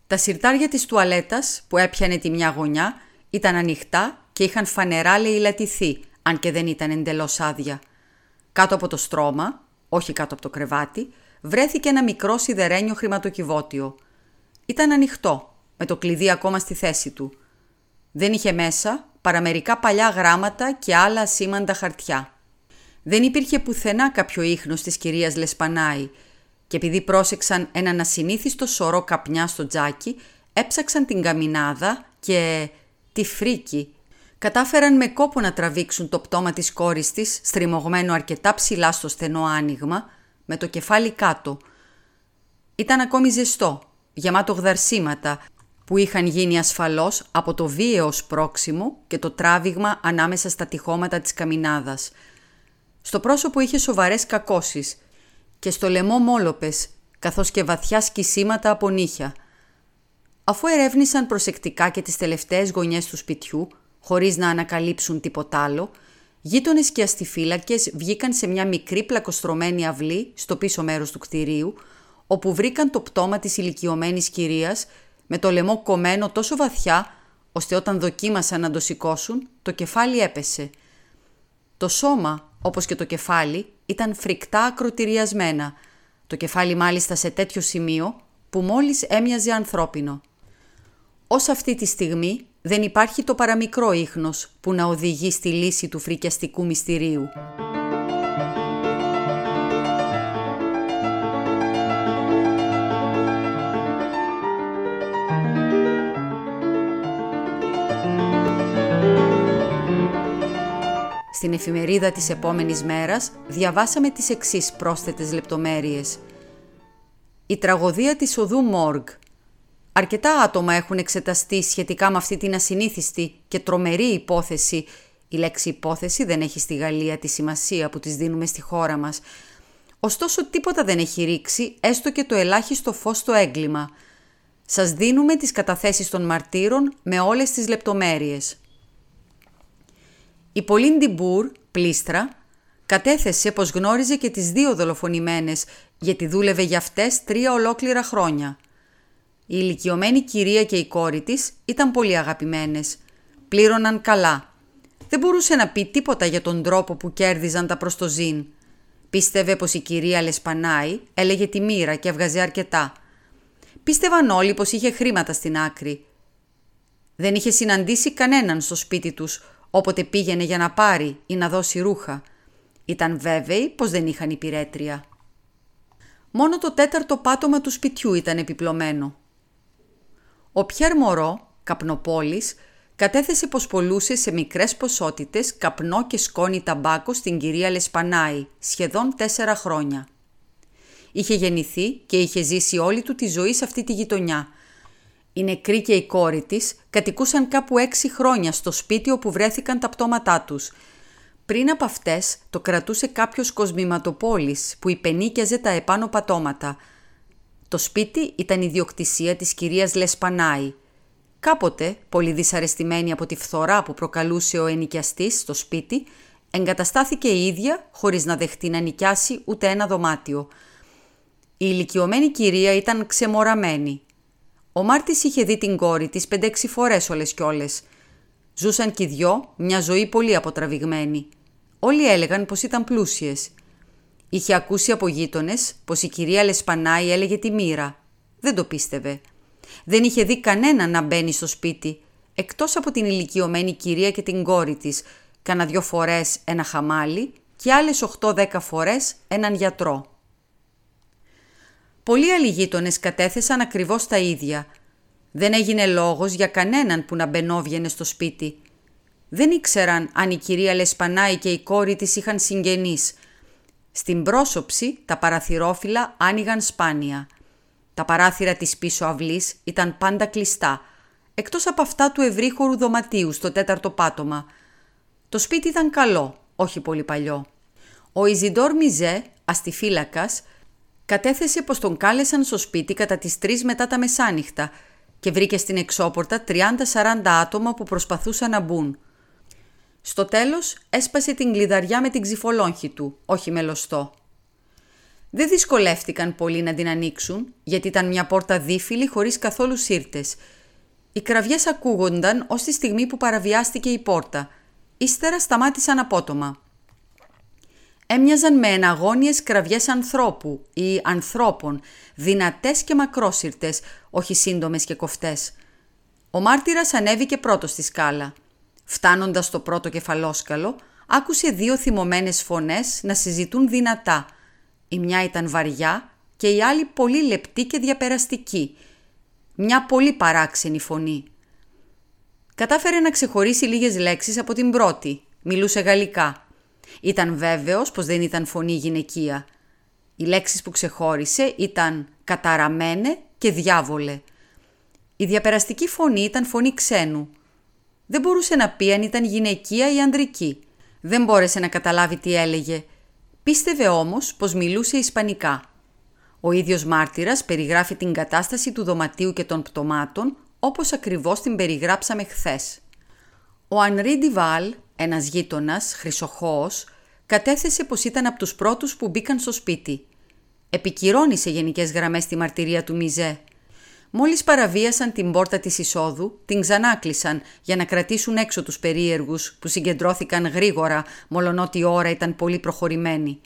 Τα σιρτάρια της τουαλέτας που έπιανε τη μια γωνιά ήταν ανοιχτά και είχαν φανερά λαιλατηθεί, αν και δεν ήταν εντελώς άδεια. Κάτω από το στρώμα, όχι κάτω από το κρεβάτι, βρέθηκε ένα μικρό σιδερένιο χρηματοκιβώτιο. Ήταν ανοιχτό, με το κλειδί ακόμα στη θέση του. Δεν είχε μέσα παρά μερικά παλιά γράμματα και άλλα ασήμαντα χαρτιά. Δεν υπήρχε πουθενά κάποιο ίχνος της κυρίας Λεσπανάη και επειδή πρόσεξαν έναν ασυνήθιστο σωρό καπνιά στο τζάκι, έψαξαν την καμινάδα και τη φρίκη. Κατάφεραν με κόπο να τραβήξουν το πτώμα της κόρης της, στριμωγμένο αρκετά ψηλά στο στενό άνοιγμα, με το κεφάλι κάτω. Ήταν ακόμη ζεστό, γεμάτο γδαρσίματα, που είχαν γίνει ασφαλώς από το βίαιο σπρόξιμο και το τράβηγμα ανάμεσα στα τυχώματα της καμινάδας – στο πρόσωπο είχε σοβαρές κακώσεις και στο λαιμό μόλοπες, καθώς και βαθιά σκισίματα από νύχια. Αφού ερεύνησαν προσεκτικά και τις τελευταίες γωνιές του σπιτιού, χωρίς να ανακαλύψουν τίποτα άλλο, γείτονες και αστιφύλακες βγήκαν σε μια μικρή πλακοστρωμένη αυλή στο πίσω μέρος του κτηρίου, όπου βρήκαν το πτώμα της ηλικιωμένης κυρίας με το λαιμό κομμένο τόσο βαθιά, ώστε όταν δοκίμασαν να το σηκώσουν, το κεφάλι έπεσε. Το σώμα όπως και το κεφάλι, ήταν φρικτά ακροτηριασμένα. Το κεφάλι μάλιστα σε τέτοιο σημείο που μόλις έμοιαζε ανθρώπινο. Ως αυτή τη στιγμή δεν υπάρχει το παραμικρό ίχνος που να οδηγεί στη λύση του φρικιαστικού μυστηρίου. Στην εφημερίδα της επόμενης μέρας διαβάσαμε τις εξής πρόσθετες λεπτομέρειες. Η τραγωδία της οδού Μόργ. Αρκετά άτομα έχουν εξεταστεί σχετικά με αυτή την ασυνήθιστη και τρομερή υπόθεση. Η λέξη υπόθεση δεν έχει στη Γαλλία τη σημασία που της δίνουμε στη χώρα μας. Ωστόσο τίποτα δεν έχει ρίξει έστω και το ελάχιστο φως στο έγκλημα. Σας δίνουμε τις καταθέσεις των μαρτύρων με όλες τις λεπτομέρειες. Η Πολίν Ντιμπούρ, πλήστρα, κατέθεσε πως γνώριζε και τις δύο δολοφονημένες γιατί δούλευε για αυτές τρία ολόκληρα χρόνια. Η ηλικιωμένη κυρία και η κόρη της ήταν πολύ αγαπημένες. Πλήρωναν καλά. Δεν μπορούσε να πει τίποτα για τον τρόπο που κέρδιζαν τα προστοζήν. Πίστευε πως η κυρία Λεσπανάη έλεγε τη μοίρα και έβγαζε αρκετά. Πίστευαν όλοι πως είχε χρήματα στην άκρη. Δεν είχε συναντήσει κανέναν στο σπίτι τους όποτε πήγαινε για να πάρει ή να δώσει ρούχα. Ήταν βέβαιοι πως δεν είχαν υπηρέτρια. Μόνο το τέταρτο πάτωμα του σπιτιού ήταν επιπλωμένο. Ο Πιέρ Μωρό, καπνοπόλης, κατέθεσε πως πολλούσε σε μικρές ποσότητες καπνό και σκόνη ταμπάκο στην κυρία Λεσπανάη, σχεδόν τέσσερα χρόνια. Είχε γεννηθεί και είχε ζήσει όλη του τη ζωή σε αυτή τη γειτονιά. Η νεκρή και η κόρη της κατοικούσαν κάπου έξι χρόνια στο σπίτι όπου βρέθηκαν τα πτώματά τους. Πριν από αυτές το κρατούσε κάποιος κοσμηματοπόλης που υπενίκιαζε τα επάνω πατώματα. Το σπίτι ήταν ιδιοκτησία της κυρίας Λεσπανάη, Κάποτε, πολύ δυσαρεστημένη από τη φθορά που προκαλούσε ο ενοικιαστής στο σπίτι, εγκαταστάθηκε η ίδια χωρίς να δεχτεί να νοικιάσει ούτε ένα δωμάτιο. Η ηλικιωμένη κυρία ήταν ξεμοραμένη. Ο Μάρτης είχε δει την κόρη της πέντε-έξι φορές όλες κι όλες. Ζούσαν κι οι δυο μια ζωή πολύ αποτραβηγμένη. Όλοι έλεγαν πως ήταν πλούσιες. Είχε ακούσει από γείτονες πως η κυρία Λεσπανάη έλεγε τη μοίρα. Δεν το πίστευε. Δεν είχε δει κανένα να μπαίνει στο σπίτι, εκτός από την ηλικιωμένη κυρία και την κόρη της, κάνα δυο φορές ένα χαμάλι και άλλες 8-10 φορές έναν γιατρό. Πολλοί άλλοι γείτονες κατέθεσαν ακριβώς τα ίδια. Δεν έγινε λόγος για κανέναν που να μπαινόβγαινε στο σπίτι. Δεν ήξεραν αν η κυρία Λεσπανάη και η κόρη της είχαν συγγενείς. Στην πρόσωψη τα παραθυρόφυλλα άνοιγαν σπάνια. Τα παράθυρα της πίσω αυλής ήταν πάντα κλειστά, εκτός από αυτά του ευρύχωρου δωματίου στο τέταρτο πάτωμα. Το σπίτι ήταν καλό, όχι πολύ παλιό. Ο Ιζιντόρ Μιζέ, αστιφύλακας, κατέθεσε πως τον κάλεσαν στο σπίτι κατά τις 3 μετά τα μεσάνυχτα και βρήκε στην εξώπορτα 30-40 άτομα που προσπαθούσαν να μπουν. Στο τέλος έσπασε την κλειδαριά με την ξυφολόγχη του, όχι με λωστό. Δεν δυσκολεύτηκαν πολύ να την ανοίξουν, γιατί ήταν μια πόρτα δίφυλη χωρίς καθόλου σύρτες. Οι κραυγές ακούγονταν ως τη στιγμή που παραβιάστηκε η πόρτα. Ύστερα σταμάτησαν απότομα. Έμοιαζαν με εναγώνιες κραυγές ανθρώπου ή ανθρώπων, δυνατές και μακρόσυρτες, όχι σύντομες και κοφτές. Ο μάρτυρας ανέβηκε πρώτος στη σκάλα. Φτάνοντας στο πρώτο κεφαλόσκαλο, άκουσε δύο θυμωμένες φωνές να συζητούν δυνατά – η μια ήταν βαριά και η άλλη πολύ λεπτή και διαπεραστική. Μια πολύ παράξενη φωνή. Κατάφερε να ξεχωρίσει λίγες λέξεις από την πρώτη. Μιλούσε γαλλικά. Ήταν βέβαιος πως δεν ήταν φωνή γυναικεία. Οι λέξεις που ξεχώρισε ήταν «καταραμένε» και «διάβολε». Η διαπεραστική φωνή ήταν φωνή ξένου. Δεν μπορούσε να πει αν ήταν γυναικεία ή ανδρική. Δεν μπόρεσε να καταλάβει τι έλεγε Πίστευε όμως πως μιλούσε ισπανικά. Ο ίδιος μάρτυρας περιγράφει την κατάσταση του δωματίου και των πτωμάτων όπως ακριβώς την περιγράψαμε χθες. Ο Ανρί Ντιβάλ, ένας γείτονας, χρυσοχώος, κατέθεσε πως ήταν από τους πρώτους που μπήκαν στο σπίτι. Επικυρώνει σε γενικές γραμμές τη μαρτυρία του Μιζέ – Μόλις παραβίασαν την πόρτα της εισόδου, την ξανάκλεισαν για να κρατήσουν έξω τους περίεργους που συγκεντρώθηκαν γρήγορα, μολονότι η ώρα ήταν πολύ προχωρημένη.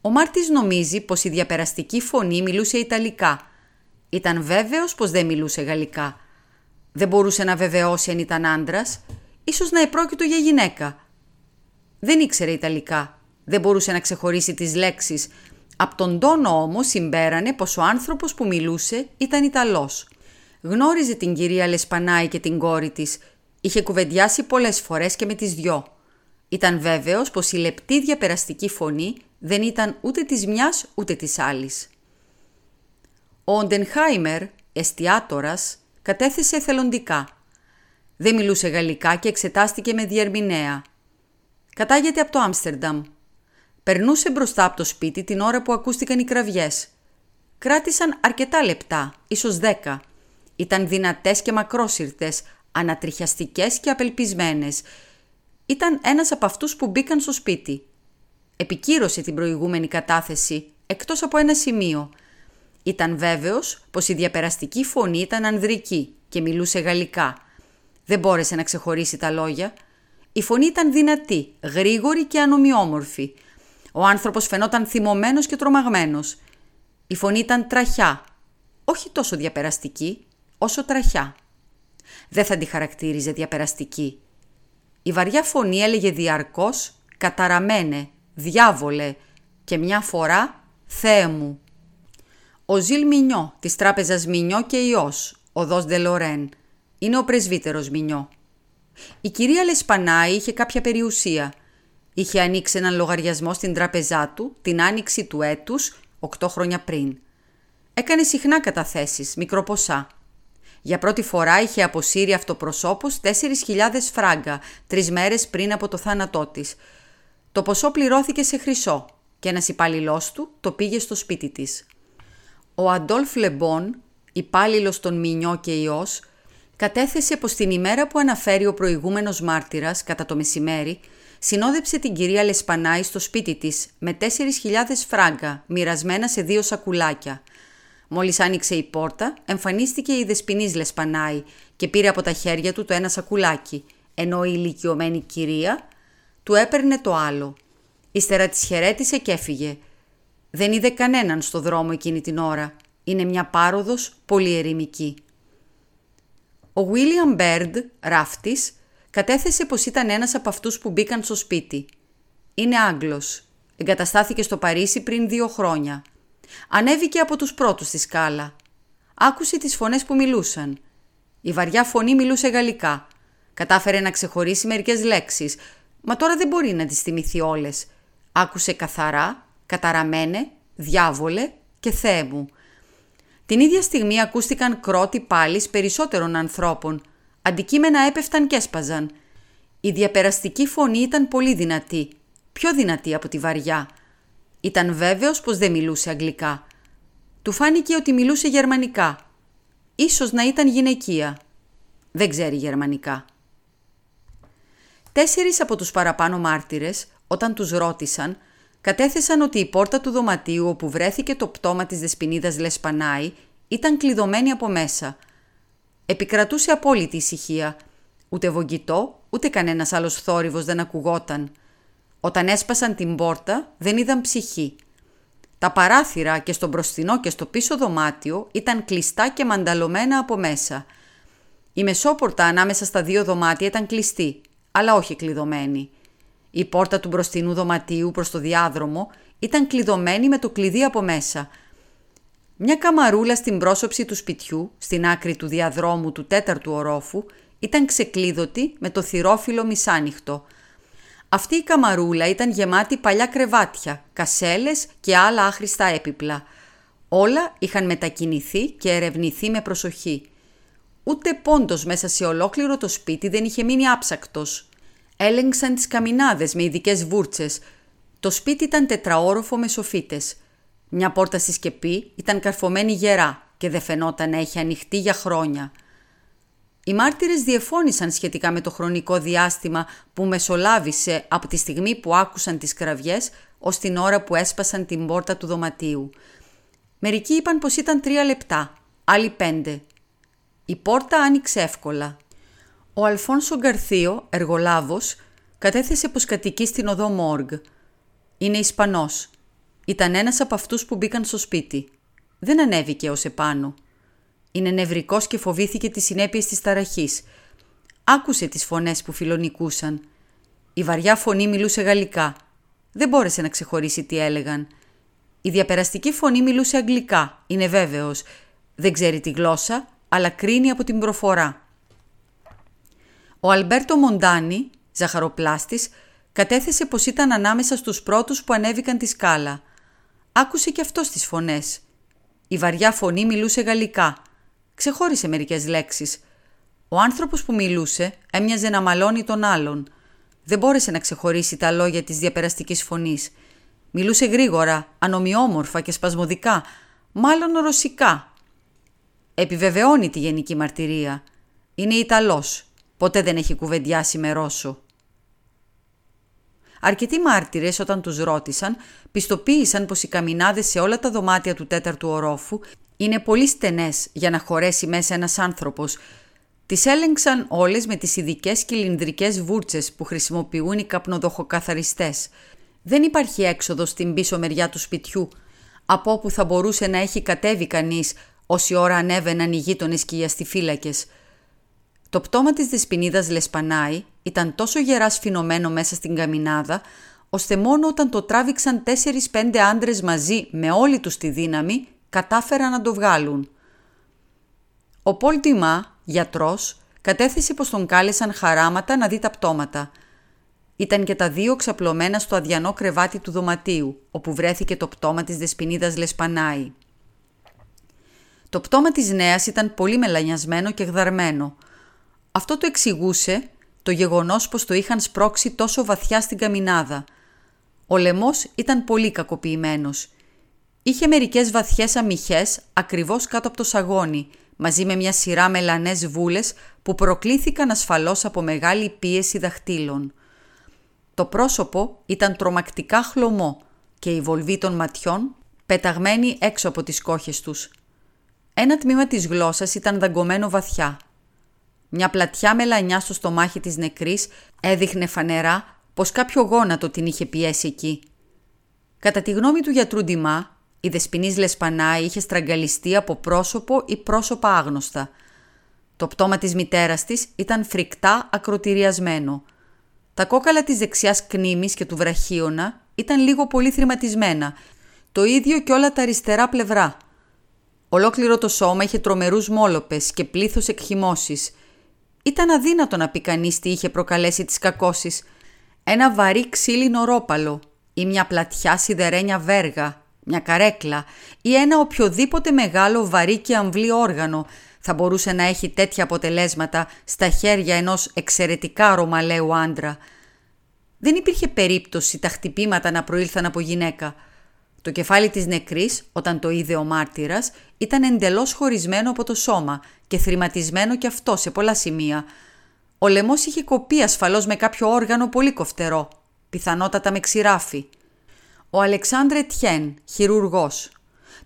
Ο Μάρτης νομίζει πως η διαπεραστική φωνή μιλούσε Ιταλικά. Ήταν βέβαιος πως δεν μιλούσε Γαλλικά. Δεν μπορούσε να βεβαιώσει αν ήταν άντρας, ίσως να επρόκειτο για γυναίκα. Δεν ήξερε Ιταλικά. Δεν μπορούσε να ξεχωρίσει τις λέξεις Απ' τον τόνο όμως συμπέρανε πως ο άνθρωπος που μιλούσε ήταν Ιταλός. Γνώριζε την κυρία Λεσπανάη και την κόρη της. Είχε κουβεντιάσει πολλές φορές και με τις δυο. Ήταν βέβαιος πως η λεπτή διαπεραστική φωνή δεν ήταν ούτε της μιας ούτε της άλλης. Ο Οντενχάιμερ, εστιάτορας, κατέθεσε εθελοντικά. Δεν μιλούσε γαλλικά και εξετάστηκε με διερμηνέα. Κατάγεται από το Άμστερνταμ. Περνούσε μπροστά από το σπίτι την ώρα που ακούστηκαν οι κραυγές. Κράτησαν αρκετά λεπτά, ίσως δέκα. Ήταν δυνατές και μακρόσυρτες, ανατριχιαστικές και απελπισμένες. ήταν ένας από αυτούς που μπήκαν στο σπίτι. Επικύρωσε την προηγούμενη κατάθεση, εκτός από ένα σημείο. Ήταν βέβαιος πως η διαπεραστική φωνή ήταν ανδρική και μιλούσε γαλλικά. Δεν μπόρεσε να ξεχωρίσει τα λόγια. Η φωνή ήταν δυνατή, γρήγορη και ανομοιόμορφη. Ο άνθρωπος φαινόταν θυμωμένος και τρομαγμένος. Η φωνή ήταν τραχιά, όχι τόσο διαπεραστική, όσο τραχιά. Δεν θα τη χαρακτήριζε διαπεραστική. Η βαριά φωνή έλεγε διαρκώς «καταραμένε», «διάβολε» και μια φορά «Θεέ μου». Ο Ζιλ Μινιό της τράπεζας Μινιό και Ιός, οδός Δελορέν, είναι ο πρεσβύτερος Μινιό. Η κυρία Λεσπανάη είχε κάποια περιουσία. Είχε ανοίξει έναν λογαριασμό στην τράπεζά του την άνοιξη του έτους, 8 χρόνια πριν. Έκανε συχνά καταθέσεις, μικροποσά. Για πρώτη φορά είχε αποσύρει αυτοπροσώπους 4.000 φράγκα, τρεις μέρες πριν από το θάνατό της. Το ποσό πληρώθηκε σε χρυσό και ένας υπάλληλό του το πήγε στο σπίτι της. Ο Αντόλφ Λεμπόν, υπάλληλος των Μινιό και Ιός, κατέθεσε πως την ημέρα που αναφέρει ο προηγούμενος μάρτυρας, κατά το μεσημέρι, συνόδεψε την κυρία Λεσπανάη στο σπίτι της με 4.000 φράγκα μοιρασμένα σε δύο σακουλάκια. Μόλις άνοιξε η πόρτα, εμφανίστηκε η δεσποινής Λεσπανάη και πήρε από τα χέρια του το ένα σακουλάκι, ενώ η ηλικιωμένη κυρία του έπαιρνε το άλλο. Ύστερα της χαιρέτησε και έφυγε. Δεν είδε κανέναν στο δρόμο εκείνη την ώρα. Είναι μια πάροδος πολύ ερημική. Ο Βίλιαμ Μπέρντ, ράφτης, κατέθεσε πως ήταν ένας από αυτούς που μπήκαν στο σπίτι. Είναι Άγγλος. Εγκαταστάθηκε στο Παρίσι πριν δύο χρόνια. Ανέβηκε από τους πρώτους στη σκάλα. Άκουσε τις φωνές που μιλούσαν. Η βαριά φωνή μιλούσε γαλλικά. Κατάφερε να ξεχωρίσει μερικές λέξεις, μα τώρα δεν μπορεί να τις θυμηθεί όλες. Άκουσε καθαρά, καταραμένε, διάβολε και Θεέ μου. Την ίδια στιγμή ακούστηκαν κρότη πάλι περισσότερων ανθρώπων. Αντικείμενα έπεφταν και έσπαζαν. Η διαπεραστική φωνή ήταν πολύ δυνατή, πιο δυνατή από τη βαριά. Ήταν βέβαιος πως δεν μιλούσε αγγλικά. Του φάνηκε ότι μιλούσε γερμανικά. Ίσως να ήταν γυναικεία. Δεν ξέρει γερμανικά. Τέσσερις από τους παραπάνω μάρτυρες, όταν τους ρώτησαν, κατέθεσαν ότι η πόρτα του δωματίου όπου βρέθηκε το πτώμα της δεσποινίδας Λεσπανάη ήταν κλειδωμένη από μέσα. Επικρατούσε απόλυτη ησυχία. Ούτε βογγητό, ούτε κανένας άλλος θόρυβος δεν ακουγόταν. Όταν έσπασαν την πόρτα δεν είδαν ψυχή. Τα παράθυρα και στο μπροστινό και στο πίσω δωμάτιο ήταν κλειστά και μανταλωμένα από μέσα. Η μεσόπορτα ανάμεσα στα δύο δωμάτια ήταν κλειστή, αλλά όχι κλειδωμένη. Η πόρτα του μπροστινού δωματίου προς το διάδρομο ήταν κλειδωμένη με το κλειδί από μέσα. Μια καμαρούλα στην πρόσωψη του σπιτιού, στην άκρη του διαδρόμου του τέταρτου ορόφου, ήταν ξεκλείδωτη με το θυρόφυλλο μισάνυχτο – αυτή η καμαρούλα ήταν γεμάτη παλιά κρεβάτια, κασέλες και άλλα άχρηστα έπιπλα. Όλα είχαν μετακινηθεί και ερευνηθεί με προσοχή. Ούτε πόντος μέσα σε ολόκληρο το σπίτι δεν είχε μείνει άψακτος. Έλεγξαν τις καμινάδες με ειδικές βούρτσες. Το σπίτι ήταν τετραόροφο με σοφίτες. Μια πόρτα στη σκεπή ήταν καρφωμένη γερά και δεν φαινόταν να έχει ανοιχτεί για χρόνια. Οι μάρτυρες διεφώνησαν σχετικά με το χρονικό διάστημα που μεσολάβησε από τη στιγμή που άκουσαν τις κραυγές ως την ώρα που έσπασαν την πόρτα του δωματίου. Μερικοί είπαν πως ήταν τρία λεπτά, άλλοι πέντε. Η πόρτα άνοιξε εύκολα. Ο Αλφόνσο Γκαρθίο, εργολάβος, κατέθεσε πως κατοικεί στην οδό Μόργ. Είναι Ισπανός. Ήταν ένας από αυτούς που μπήκαν στο σπίτι. Δεν ανέβηκε ως επάνω. Είναι νευρικός και φοβήθηκε τις συνέπειες της ταραχής. Άκουσε τις φωνές που φιλονικούσαν. Η βαριά φωνή μιλούσε γαλλικά. Δεν μπόρεσε να ξεχωρίσει τι έλεγαν. Η διαπεραστική φωνή μιλούσε αγγλικά, είναι βέβαιος. Δεν ξέρει τη γλώσσα, αλλά κρίνει από την προφορά. Ο Αλμπέρτο Μοντάνι, ζαχαροπλάστης, κατέθεσε πως ήταν ανάμεσα στους πρώτους που ανέβηκαν τη σκάλα. Άκουσε και αυτός τις φωνές. Η βαριά φωνή μιλούσε γαλλικά ξεχώρισε μερικές λέξεις. Ο άνθρωπος που μιλούσε έμοιαζε να μαλώνει τον άλλον. Δεν μπόρεσε να ξεχωρίσει τα λόγια της διαπεραστικής φωνής. Μιλούσε γρήγορα, ανομοιόμορφα και σπασμωδικά, μάλλον ρωσικά. Επιβεβαιώνει τη γενική μαρτυρία. Είναι Ιταλός. Ποτέ δεν έχει κουβεντιάσει με Ρώσο. Αρκετοί μάρτυρες όταν τους ρώτησαν, πιστοποίησαν πως οι καμινάδες σε όλα τα δωμάτια του τέταρτου ορόφου είναι πολύ στενές για να χωρέσει μέσα ένας άνθρωπος. Τις έλεγξαν όλες με τις ειδικές κυλινδρικές βούρτσες που χρησιμοποιούν οι καπνοδοχοκαθαριστές. Δεν υπάρχει έξοδος στην πίσω μεριά του σπιτιού, από όπου θα μπορούσε να έχει κατέβει κανείς όση ώρα ανέβαιναν οι γείτονες και οι αστιφύλακες. Το πτώμα της δεσποινίδας Λεσπανάη ήταν τόσο γεράς σφινωμένο μέσα στην καμινάδα, ώστε μόνο όταν το τράβηξαν τέσσερις-πέντε άντρες μαζί με όλη τους τη δύναμη, κατάφεραν να το βγάλουν. Ο Πολ Τιμά, γιατρός, κατέθεσε πως τον κάλεσαν χαράματα να δει τα πτώματα. Ήταν και τα δύο ξαπλωμένα στο αδιανό κρεβάτι του δωματίου, όπου βρέθηκε το πτώμα της δεσποινίδας Λεσπανάη. Το πτώμα της νέας ήταν πολύ μελανιασμένο και γδαρμένο. Αυτό το εξηγούσε το γεγονός πως το είχαν σπρώξει τόσο βαθιά στην καμινάδα. Ο λαιμός ήταν πολύ κακοποιημένος. Είχε μερικές βαθιές αμυχές ακριβώς κάτω από το σαγόνι, μαζί με μια σειρά μελανές βούλες που προκλήθηκαν ασφαλώς από μεγάλη πίεση δαχτύλων. Το πρόσωπο ήταν τρομακτικά χλωμό και η βολβή των ματιών πεταγμένη έξω από τις κόχες τους. Ένα τμήμα της γλώσσας ήταν δαγκωμένο βαθιά. Μια πλατιά μελανιά στο στομάχι της νεκρής έδειχνε φανερά πως κάποιο γόνατο την είχε πιέσει εκεί. Κατά τη γνώμη του γιατρού Ντιμά, η δεσποινής Λεσπανά είχε στραγγαλιστεί από πρόσωπο ή πρόσωπα άγνωστα. Το πτώμα της μητέρας της ήταν φρικτά ακροτηριασμένο. Τα κόκαλα της δεξιάς κνήμης και του βραχίωνα ήταν λίγο πολύ θρηματισμένα, το ίδιο και όλα τα αριστερά πλευρά – Ολόκληρο το σώμα είχε τρομερούς μόλοπες και πλήθος εκχυμώσεις. Ήταν αδύνατο να πει κανείς τι είχε προκαλέσει τις κακώσεις. Ένα βαρύ ξύλινο ρόπαλο ή μια πλατιά σιδερένια βέργα, μια καρέκλα ή ένα οποιοδήποτε μεγάλο βαρύ και αμβλή όργανο θα μπορούσε να έχει τέτοια αποτελέσματα στα χέρια ενός εξαιρετικά ρωμαλαίου άντρα. Δεν υπήρχε περίπτωση τα χτυπήματα να προήλθαν από γυναίκα – το κεφάλι της νεκρής, όταν το είδε ο μάρτυρας, ήταν εντελώς χωρισμένο από το σώμα και θρηματισμένο και αυτό σε πολλά σημεία. Ο λαιμός είχε κοπεί ασφαλώς με κάποιο όργανο πολύ κοφτερό, πιθανότατα με ξηράφι. Ο Αλεξάνδρε Τιέν, χειρουργός.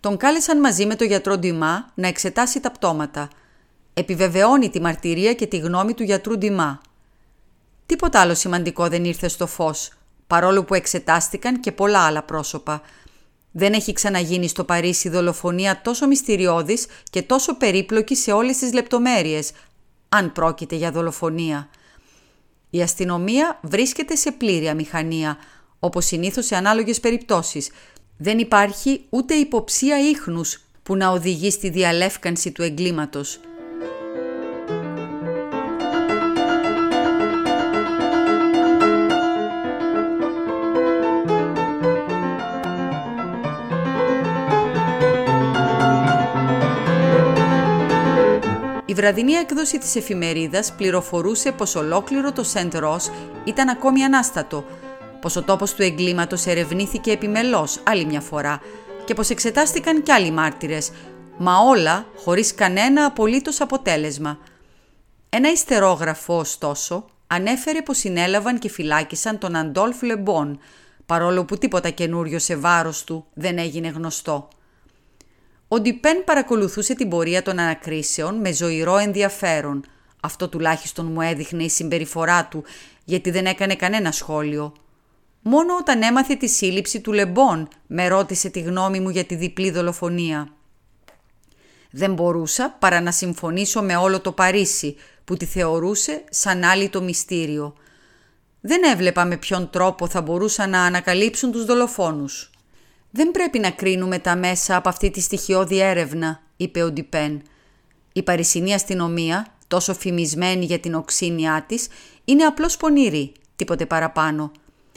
Τον κάλεσαν μαζί με τον γιατρό Ντιμά να εξετάσει τα πτώματα. Επιβεβαιώνει τη μαρτυρία και τη γνώμη του γιατρού Ντιμά. Τίποτα άλλο σημαντικό δεν ήρθε στο φως, παρόλο που εξετάστηκαν και πολλά άλλα πρόσωπα – δεν έχει ξαναγίνει στο Παρίσι δολοφονία τόσο μυστηριώδης και τόσο περίπλοκη σε όλες τις λεπτομέρειες, αν πρόκειται για δολοφονία. Η αστυνομία βρίσκεται σε πλήρη αμηχανία, όπως συνήθως σε ανάλογες περιπτώσεις. Δεν υπάρχει ούτε υποψία ίχνους που να οδηγεί στη διαλεύκανση του εγκλήματος. Η βραδινή έκδοση της εφημερίδας πληροφορούσε πως ολόκληρο το Σεντ Ρος ήταν ακόμη ανάστατο, πως ο τόπος του εγκλήματος ερευνήθηκε επιμελώς άλλη μια φορά και πως εξετάστηκαν κι άλλοι μάρτυρες, μα όλα χωρίς κανένα απολύτως αποτέλεσμα. Ένα ιστερόγραφο, ωστόσο, ανέφερε πως συνέλαβαν και φυλάκισαν τον Αντόλφ Λεμπόν, παρόλο που τίποτα καινούριο σε βάρος του δεν έγινε γνωστό. Ο Ντιπέν παρακολουθούσε την πορεία των ανακρίσεων με ζωηρό ενδιαφέρον. Αυτό τουλάχιστον μου έδειχνε η συμπεριφορά του, γιατί δεν έκανε κανένα σχόλιο. Μόνο όταν έμαθε τη σύλληψη του Λεμπόν με ρώτησε τη γνώμη μου για τη διπλή δολοφονία. Δεν μπορούσα παρά να συμφωνήσω με όλο το Παρίσι που τη θεωρούσε σαν άλλη το μυστήριο. Δεν έβλεπα με ποιον τρόπο θα μπορούσαν να ανακαλύψουν τους δολοφόνους. «Δεν πρέπει να κρίνουμε τα μέσα από αυτή τη στοιχειώδη έρευνα», είπε ο Ντιπέν. «Η παρισινή αστυνομία, τόσο φημισμένη για την οξύνοια της, είναι απλώς πονηρή, τίποτε παραπάνω.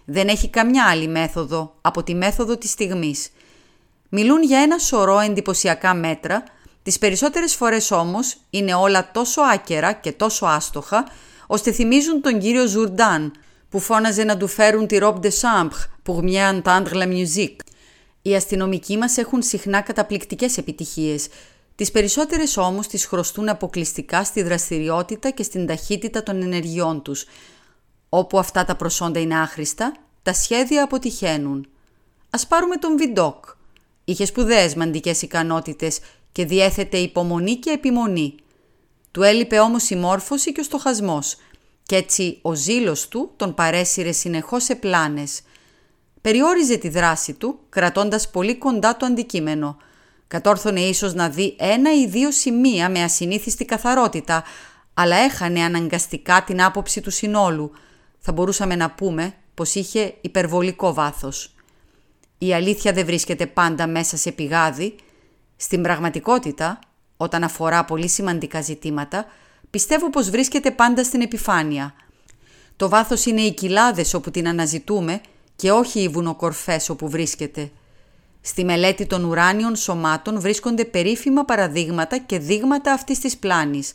Δεν έχει καμιά άλλη μέθοδο από τη μέθοδο της στιγμής. Μιλούν για ένα σωρό εντυπωσιακά μέτρα, τις περισσότερες φορές όμως είναι όλα τόσο άκαιρα και τόσο άστοχα, ώστε θυμίζουν τον κύριο Ζουρντάν, που φώναζε να του φέρουν τη robe de chambre pour mieux entendre la musique. Οι αστυνομικοί μας έχουν συχνά καταπληκτικές επιτυχίες. Τις περισσότερες όμως τις χρωστούν αποκλειστικά στη δραστηριότητα και στην ταχύτητα των ενεργειών τους. Όπου αυτά τα προσόντα είναι άχρηστα, τα σχέδια αποτυχαίνουν. Ας πάρουμε τον Βιντόκ. Είχε σπουδαίες μαντικές ικανότητες και διέθετε υπομονή και επιμονή. Του έλειπε όμως η μόρφωση και ο στοχασμός και έτσι ο ζήλος του τον παρέσυρε συνεχώς σε πλάνες. Περιόριζε τη δράση του, κρατώντας πολύ κοντά το αντικείμενο. Κατόρθωνε ίσως να δει ένα ή δύο σημεία με ασυνήθιστη καθαρότητα, αλλά έχανε αναγκαστικά την άποψη του συνόλου. Θα μπορούσαμε να πούμε πως είχε υπερβολικό βάθος. Η αλήθεια δεν βρίσκεται πάντα μέσα σε πηγάδι. Στην πραγματικότητα, όταν αφορά πολύ σημαντικά ζητήματα, πιστεύω πως βρίσκεται πάντα στην επιφάνεια. Το βάθος είναι οι κοιλάδες όπου την αναζητούμε και όχι οι βουνοκορφές όπου βρίσκεται. Στη μελέτη των ουράνιων σωμάτων βρίσκονται περίφημα παραδείγματα και δείγματα αυτής της πλάνης.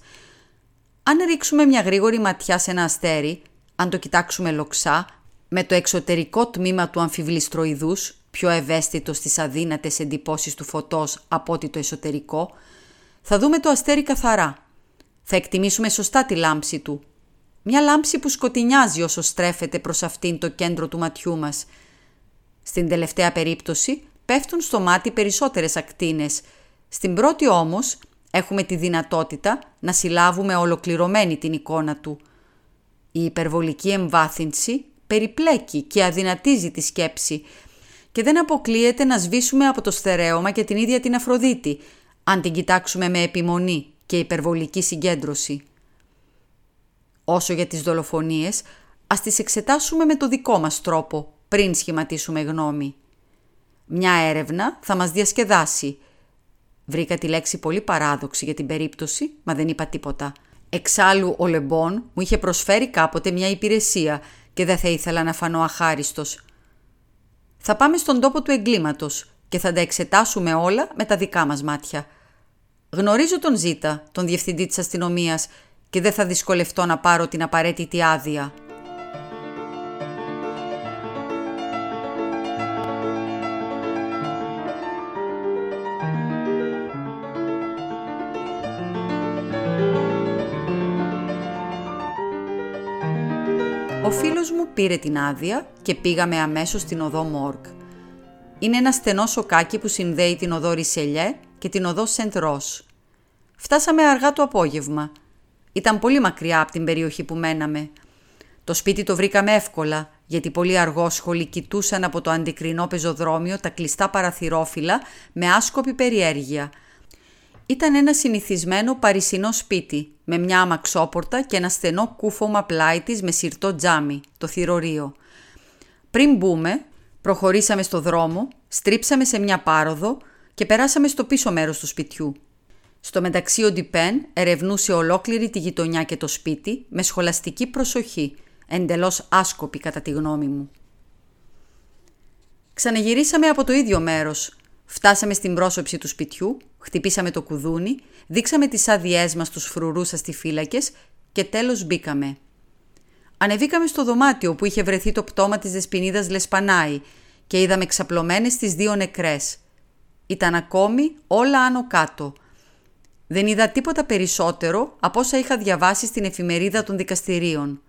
Αν ρίξουμε μια γρήγορη ματιά σε ένα αστέρι, αν το κοιτάξουμε λοξά, με το εξωτερικό τμήμα του αμφιβληστροειδούς, πιο ευαίσθητο στις αδύνατες εντυπώσεις του φωτός από ότι το εσωτερικό, θα δούμε το αστέρι καθαρά. Θα εκτιμήσουμε σωστά τη λάμψη του. Μια λάμψη που σκοτεινιάζει όσο στρέφεται προς αυτήν το κέντρο του ματιού μας. Στην τελευταία περίπτωση πέφτουν στο μάτι περισσότερες ακτίνες. Στην πρώτη όμως έχουμε τη δυνατότητα να συλλάβουμε ολοκληρωμένη την εικόνα του. Η υπερβολική εμβάθυνση περιπλέκει και αδυνατίζει τη σκέψη και δεν αποκλείεται να σβήσουμε από το στερέωμα και την ίδια την Αφροδίτη, αν την κοιτάξουμε με επιμονή και υπερβολική συγκέντρωση. Όσο για τις δολοφονίες, ας τις εξετάσουμε με το δικό μας τρόπο, πριν σχηματίσουμε γνώμη. Μια έρευνα θα μας διασκεδάσει. Βρήκα τη λέξη πολύ παράδοξη για την περίπτωση, μα δεν είπα τίποτα. Εξάλλου ο Λεμπόν μου είχε προσφέρει κάποτε μια υπηρεσία και δεν θα ήθελα να φανώ αχάριστος. Θα πάμε στον τόπο του εγκλήματος και θα τα εξετάσουμε όλα με τα δικά μας μάτια. Γνωρίζω τον Ζήτα, τον διευθυντή της αστυνομίας και δεν θα δυσκολευτώ να πάρω την απαραίτητη άδεια. Ο φίλος μου πήρε την άδεια και πήγαμε αμέσως στην οδό Μόρκ. Είναι ένα στενό σοκάκι που συνδέει την οδό Ρισελιέ και την οδό Σεντ Ρος. Φτάσαμε αργά το απόγευμα. Ήταν πολύ μακριά από την περιοχή που μέναμε. Το σπίτι το βρήκαμε εύκολα, γιατί πολύ αργόσχολοι κοιτούσαν από το αντικρινό πεζοδρόμιο τα κλειστά παραθυρόφυλλα με άσκοπη περιέργεια – ήταν ένα συνηθισμένο παρισινό σπίτι, με μια αμαξόπορτα και ένα στενό κούφωμα πλάι της με σιρτό τζάμι, το θηρορείο. Πριν μπούμε, προχωρήσαμε στο δρόμο, στρίψαμε σε μια πάροδο και περάσαμε στο πίσω μέρος του σπιτιού. Στο μεταξύ ο Ντιπέν ερευνούσε ολόκληρη τη γειτονιά και το σπίτι με σχολαστική προσοχή, εντελώς άσκοπη κατά τη γνώμη μου. Ξαναγυρίσαμε από το ίδιο μέρος, Φτάσαμε στην πρόσωψη του σπιτιού, χτυπήσαμε το κουδούνι, δείξαμε τις άδειές μας στους φρουρούς αστιφύλακες και τέλος μπήκαμε. Ανεβήκαμε στο δωμάτιο που είχε βρεθεί το πτώμα της δεσποινίδας Λεσπανάη και είδαμε ξαπλωμένες τις δύο νεκρές. Ήταν ακόμη όλα άνω κάτω. Δεν είδα τίποτα περισσότερο από όσα είχα διαβάσει στην εφημερίδα των δικαστηρίων.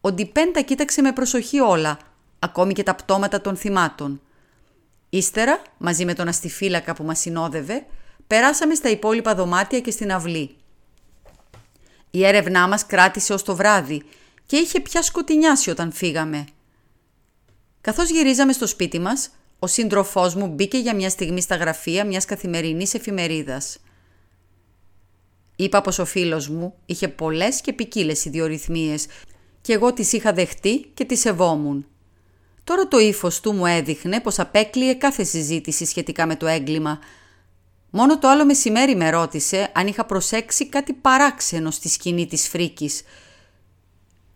Ο Ντιπέν τα κοίταξε με προσοχή όλα, ακόμη και τα πτώματα των θυμάτων. Ύστερα, μαζί με τον αστιφύλακα που μας συνόδευε, περάσαμε στα υπόλοιπα δωμάτια και στην αυλή. Η έρευνά μας κράτησε ως το βράδυ και είχε πια σκοτεινιάσει όταν φύγαμε. Καθώς γυρίζαμε στο σπίτι μας, ο σύντροφός μου μπήκε για μια στιγμή στα γραφεία μιας καθημερινής εφημερίδας. Είπα πως ο φίλος μου είχε πολλές και ποικίλες ιδιορυθμίες και εγώ τις είχα δεχτεί και τις σεβόμουν. Τώρα το ύφος του μου έδειχνε πως απέκλειε κάθε συζήτηση σχετικά με το έγκλημα. Μόνο το άλλο μεσημέρι με ρώτησε αν είχα προσέξει κάτι παράξενο στη σκηνή της φρίκης.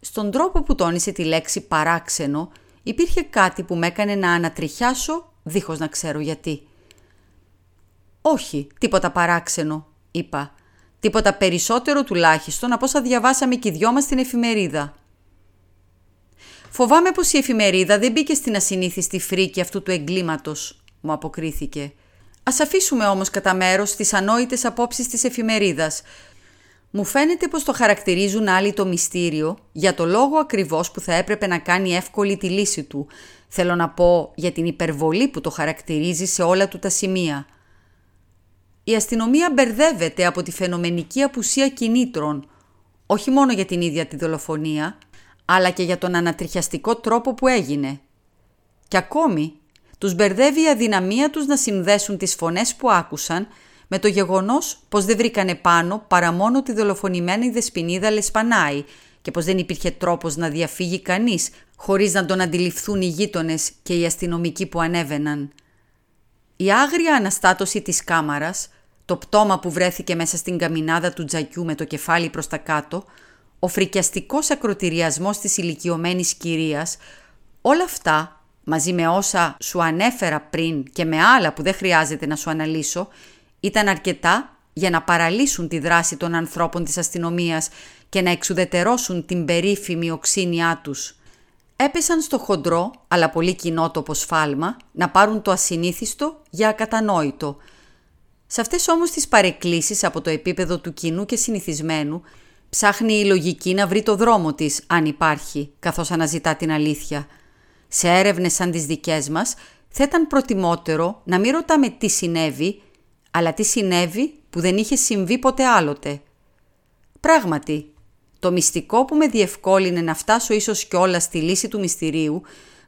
Στον τρόπο που τόνισε τη λέξη παράξενο υπήρχε κάτι που με έκανε να ανατριχιάσω δίχως να ξέρω γιατί. «Όχι, τίποτα παράξενο», είπα. «Τίποτα περισσότερο τουλάχιστον από όσα διαβάσαμε και οι δυο μας στην εφημερίδα». Φοβάμαι πως η εφημερίδα δεν μπήκε στην ασυνήθιστη φρίκη αυτού του εγκλήματος, μου αποκρίθηκε. Ας αφήσουμε όμως κατά μέρος τις ανόητες απόψεις της εφημερίδας. Μου φαίνεται πως το χαρακτηρίζουν άλλοι το μυστήριο για το λόγο ακριβώς που θα έπρεπε να κάνει εύκολη τη λύση του. Θέλω να πω για την υπερβολή που το χαρακτηρίζει σε όλα του τα σημεία. Η αστυνομία μπερδεύεται από τη φαινομενική απουσία κινήτρων, όχι μόνο για την ίδια τη δολοφονία, αλλά και για τον ανατριχιαστικό τρόπο που έγινε. Και ακόμη, τους μπερδεύει η αδυναμία τους να συνδέσουν τις φωνές που άκουσαν με το γεγονός πως δεν βρήκανε πάνω παρά μόνο τη δολοφονημένη δεσποινίδα Λεσπανάη και πως δεν υπήρχε τρόπος να διαφύγει κανείς χωρίς να τον αντιληφθούν οι γείτονες και οι αστυνομικοί που ανέβαιναν. Η άγρια αναστάτωση της κάμαρας, το πτώμα που βρέθηκε μέσα στην καμινάδα του τζακιού με το κεφάλι προς τα κάτω, ο φρικιαστικός ακροτηριασμός της ηλικιωμένης κυρίας, όλα αυτά, μαζί με όσα σου ανέφερα πριν και με άλλα που δεν χρειάζεται να σου αναλύσω, ήταν αρκετά για να παραλύσουν τη δράση των ανθρώπων της αστυνομίας και να εξουδετερώσουν την περίφημη οξύνια τους. Έπεσαν στο χοντρό, αλλά πολύ κοινότοπο σφάλμα, να πάρουν το ασυνήθιστο για ακατανόητο. Σε αυτές όμως τις παρεκκλήσεις από το επίπεδο του κοινού και συνηθισμένου, ψάχνει η λογική να βρει το δρόμο της, αν υπάρχει, καθώς αναζητά την αλήθεια. Σε έρευνες σαν τις δικές μας, θα ήταν προτιμότερο να μην ρωτάμε τι συνέβη, αλλά τι συνέβη που δεν είχε συμβεί ποτέ άλλοτε. Πράγματι, το μυστικό που με διευκόλυνε να φτάσω ίσως κιόλας στη λύση του μυστηρίου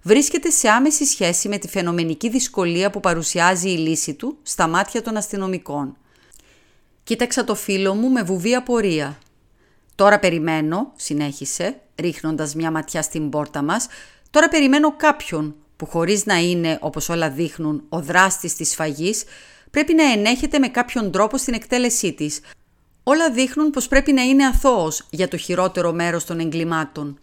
βρίσκεται σε άμεση σχέση με τη φαινομενική δυσκολία που παρουσιάζει η λύση του στα μάτια των αστυνομικών. Κοίταξα το φίλο μου με βουβή απορία. Τώρα περιμένω, συνέχισε, ρίχνοντας μια ματιά στην πόρτα μας, τώρα περιμένω κάποιον που χωρίς να είναι, όπως όλα δείχνουν, ο δράστης της σφαγής, πρέπει να ενέχεται με κάποιον τρόπο στην εκτέλεσή της. Όλα δείχνουν πως πρέπει να είναι αθώος για το χειρότερο μέρος των εγκλημάτων.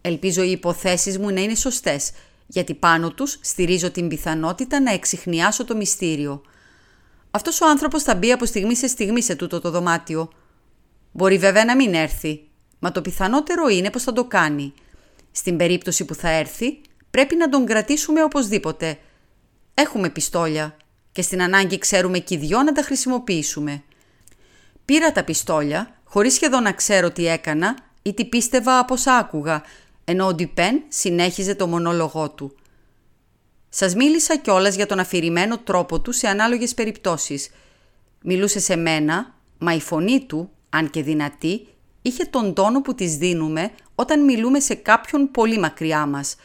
Ελπίζω οι υποθέσεις μου να είναι σωστές, γιατί πάνω τους στηρίζω την πιθανότητα να εξηχνιάσω το μυστήριο. Αυτός ο άνθρωπος θα μπει από στιγμή σε στιγμή σε τούτο το δωμάτιο. Μπορεί βέβαια να μην έρθει, μα το πιθανότερο είναι πως θα το κάνει. Στην περίπτωση που θα έρθει, πρέπει να τον κρατήσουμε οπωσδήποτε. Έχουμε πιστόλια και στην ανάγκη ξέρουμε και οι δυο να τα χρησιμοποιήσουμε. Πήρα τα πιστόλια, χωρίς σχεδόν να ξέρω τι έκανα ή τι πίστευα από όσα άκουγα, ενώ ο Ντιπέν συνέχιζε το μονόλογό του. Σας μίλησα κιόλας για τον αφηρημένο τρόπο του σε ανάλογες περιπτώσεις. Μιλούσε σε μένα, μα η φωνή του, αν και δυνατή, είχε τον τόνο που της δίνουμε όταν μιλούμε σε κάποιον πολύ μακριά μας.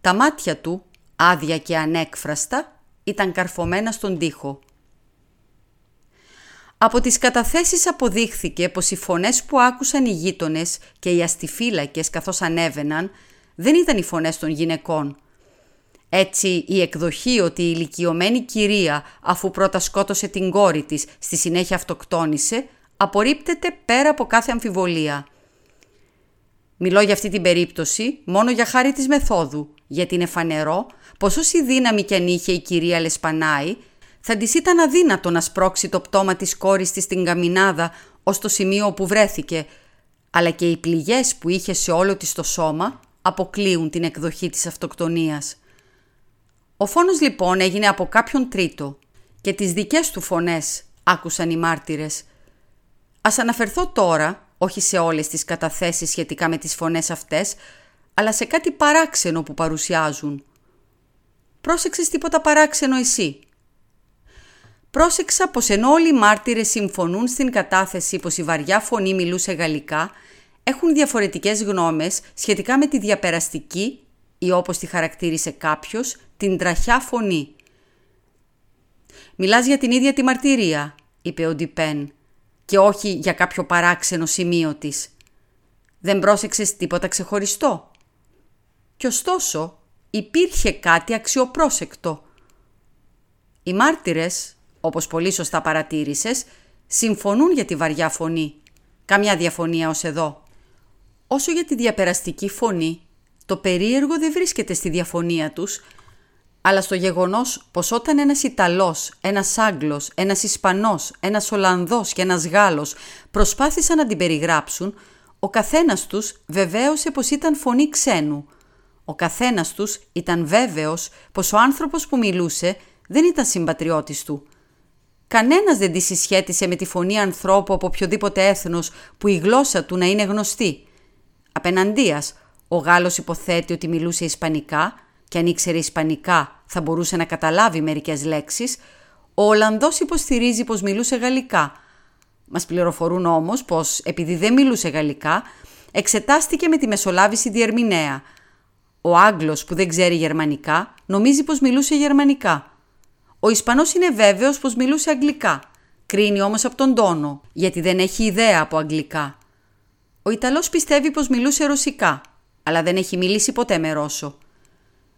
Τα μάτια του, άδεια και ανέκφραστα, ήταν καρφωμένα στον τοίχο. Από τις καταθέσεις αποδείχθηκε πως οι φωνές που άκουσαν οι γείτονες και οι αστιφύλακες καθώς ανέβαιναν δεν ήταν οι φωνές των γυναικών. Έτσι η εκδοχή ότι η ηλικιωμένη κυρία αφού πρώτα σκότωσε την κόρη της στη συνέχεια αυτοκτόνησε απορρίπτεται πέρα από κάθε αμφιβολία. Μιλώ για αυτή την περίπτωση μόνο για χάρη της μεθόδου, γιατί είναι φανερό πως όση δύναμη κι αν είχε η κυρία Λεσπανάη, θα της ήταν αδύνατο να σπρώξει το πτώμα της κόρης της στην καμινάδα ως το σημείο όπου βρέθηκε, αλλά και οι πληγές που είχε σε όλο της το σώμα αποκλείουν την εκδοχή της αυτοκτονίας. Ο φόνος λοιπόν έγινε από κάποιον τρίτο και τις δικές του φωνές άκουσαν οι μάρτυρες. Ας αναφερθώ τώρα, όχι σε όλες τις καταθέσεις σχετικά με τις φωνές αυτές, αλλά σε κάτι παράξενο που παρουσιάζουν. Πρόσεξες τίποτα παράξενο εσύ; Πρόσεξα πως ενώ όλοι οι μάρτυρες συμφωνούν στην κατάθεση πως η βαριά φωνή μιλούσε γαλλικά, έχουν διαφορετικές γνώμες σχετικά με τη διαπεραστική ή όπως τη χαρακτήρισε κάποιος, την τραχιά φωνή. «Μιλάς για την ίδια τη μαρτυρία», είπε ο Ντιπέν, «και όχι για κάποιο παράξενο σημείο της. Δεν πρόσεξες τίποτα ξεχωριστό». Κι ωστόσο υπήρχε κάτι αξιοπρόσεκτο. Οι μάρτυρες, όπως πολύ σωστά παρατήρησες, συμφωνούν για τη βαριά φωνή. Καμιά διαφωνία ως εδώ. Όσο για τη διαπεραστική φωνή, το περίεργο δεν βρίσκεται στη διαφωνία τους, αλλά στο γεγονός πως όταν ένας Ιταλός, ένας Άγγλος, ένας Ισπανός, ένας Ολλανδός και ένας Γάλλος προσπάθησαν να την περιγράψουν, ο καθένας τους βεβαίωσε πως ήταν φωνή ξένου. Ο καθένας τους ήταν βέβαιος πως ο άνθρωπος που μιλούσε δεν ήταν συμπατριώτης του. Κανένας δεν τη συσχέτισε με τη φωνή ανθρώπου από οποιοδήποτε έθνος που η γλώσσα του να είναι γνωστή. Απέναντίας, ο Γάλλος υποθέτει ότι μιλούσε Ισπανικά και αν ήξερε Ισπανικά θα μπορούσε να καταλάβει μερικές λέξεις, ο Ολλανδός υποστηρίζει πως μιλούσε γαλλικά. Μας πληροφορούν όμως πως επειδή δεν μιλούσε γαλλικά, εξετάστηκε με τη μεσολάβηση διερμηνέα. Ο Άγγλος που δεν ξέρει γερμανικά νομίζει πως μιλούσε γερμανικά. Ο Ισπανός είναι βέβαιος πως μιλούσε αγγλικά. Κρίνει όμως από τον τόνο, γιατί δεν έχει ιδέα από αγγλικά. Ο Ιταλός πιστεύει πως μιλούσε ρωσικά, αλλά δεν έχει μιλήσει ποτέ με Ρώσο.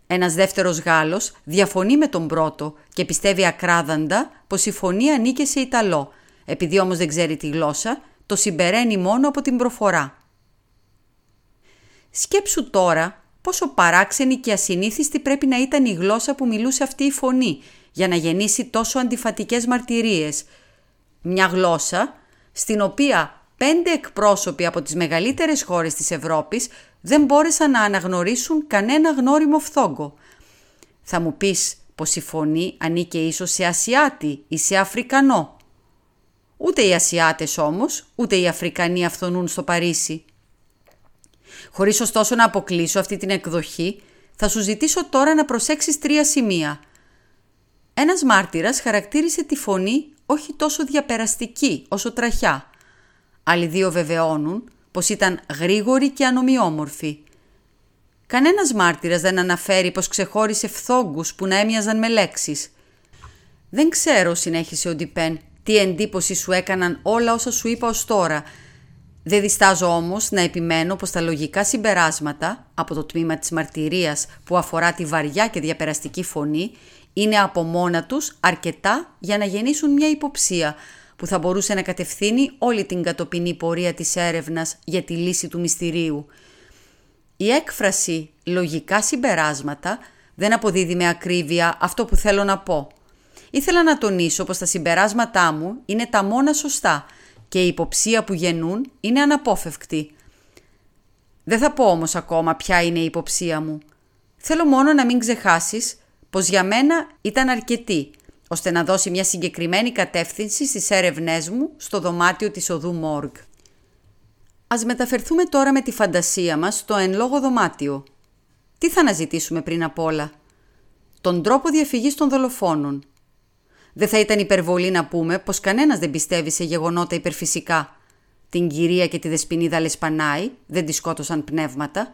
Ένας δεύτερος Γάλλος διαφωνεί με τον πρώτο και πιστεύει ακράδαντα πως η φωνή ανήκε σε Ιταλό, επειδή όμως δεν ξέρει τη γλώσσα, το συμπεραίνει μόνο από την προφορά. Σκέψου τώρα πόσο παράξενη και ασυνήθιστη πρέπει να ήταν η γλώσσα που μιλούσε αυτή η φωνή για να γεννήσει τόσο αντιφατικές μαρτυρίες. Μια γλώσσα στην οποία πέντε εκπρόσωποι από τις μεγαλύτερες χώρες της Ευρώπης δεν μπόρεσαν να αναγνωρίσουν κανένα γνώριμο φθόγκο. Θα μου πεις πως η φωνή ανήκε ίσως σε Ασιάτη ή σε Αφρικανό. Ούτε οι Ασιάτες όμως, ούτε οι Αφρικανοί αυθονούν στο Παρίσι. Χωρίς ωστόσο να αποκλείσω αυτή την εκδοχή, θα σου ζητήσω τώρα να προσέξεις τρία σημεία. Ένας μάρτυρας χαρακτήρισε τη φωνή όχι τόσο διαπεραστική όσο τραχιά. Άλλοι δύο βεβαιώνουν πως ήταν γρήγορη και ανομοιόμορφη. Κανένας μάρτυρας δεν αναφέρει πως ξεχώρισε φθόγκους που να έμοιαζαν με λέξεις. «Δεν ξέρω», συνέχισε ο Ντιπέν, «τι εντύπωση σου έκαναν όλα όσα σου είπα ως τώρα. Δεν διστάζω όμως να επιμένω πως τα λογικά συμπεράσματα από το τμήμα της μαρτυρίας που αφορά τη βαριά και διαπεραστική φωνή είναι από μόνα τους αρκετά για να γεννήσουν μια υποψία που θα μπορούσε να κατευθύνει όλη την κατοπινή πορεία της έρευνας για τη λύση του μυστηρίου. Η έκφραση «λογικά συμπεράσματα» δεν αποδίδει με ακρίβεια αυτό που θέλω να πω. Ήθελα να τονίσω πως τα συμπεράσματά μου είναι τα μόνα σωστά και η υποψία που γεννούν είναι αναπόφευκτη. Δεν θα πω όμως ακόμα ποια είναι η υποψία μου. Θέλω μόνο να μην ξεχάσεις πως για μένα ήταν αρκετή ώστε να δώσει μια συγκεκριμένη κατεύθυνση στις έρευνές μου στο δωμάτιο της οδού Μόργ. Ας μεταφερθούμε τώρα με τη φαντασία μας στο εν λόγω δωμάτιο. Τι θα αναζητήσουμε πριν απ' όλα; Τον τρόπο διαφυγής των δολοφόνων. Δεν θα ήταν υπερβολή να πούμε πως κανένας δεν πιστεύει σε γεγονότα υπερφυσικά. Την κυρία και τη δεσποινίδα Λεσπανάη δεν τη σκότωσαν πνεύματα.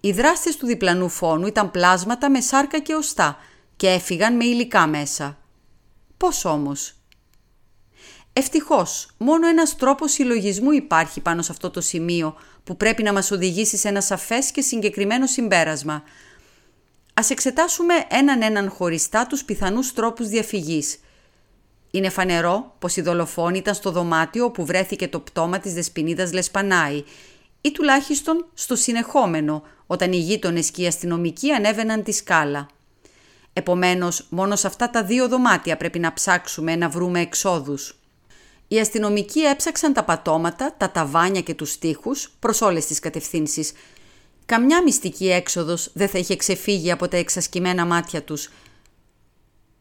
Οι δράστες του διπλανού φόνου ήταν πλάσματα με σάρκα και οστά και έφυγαν με υλικά μέσα. Πώς όμως; Ευτυχώς, μόνο ένας τρόπος συλλογισμού υπάρχει πάνω σε αυτό το σημείο που πρέπει να μας οδηγήσει σε ένα σαφές και συγκεκριμένο συμπέρασμα. Ας εξετάσουμε έναν έναν χωριστά τους πιθανούς τρόπους διαφυγής. Είναι φανερό πως η δολοφόνη ήταν στο δωμάτιο όπου βρέθηκε το πτώμα της δεσποινίδας Λεσπανάη ή τουλάχιστον στο συνεχόμενο όταν οι γείτονες και οι αστυνομικοί ανέβαιναν τη σκάλα. Επομένως, μόνο σε αυτά τα δύο δωμάτια πρέπει να ψάξουμε να βρούμε εξόδους. Οι αστυνομικοί έψαξαν τα πατώματα, τα ταβάνια και τους τοίχους προς όλες τις κατευθύνσεις. Καμιά μυστική έξοδος δεν θα είχε ξεφύγει από τα εξασκημένα μάτια τους.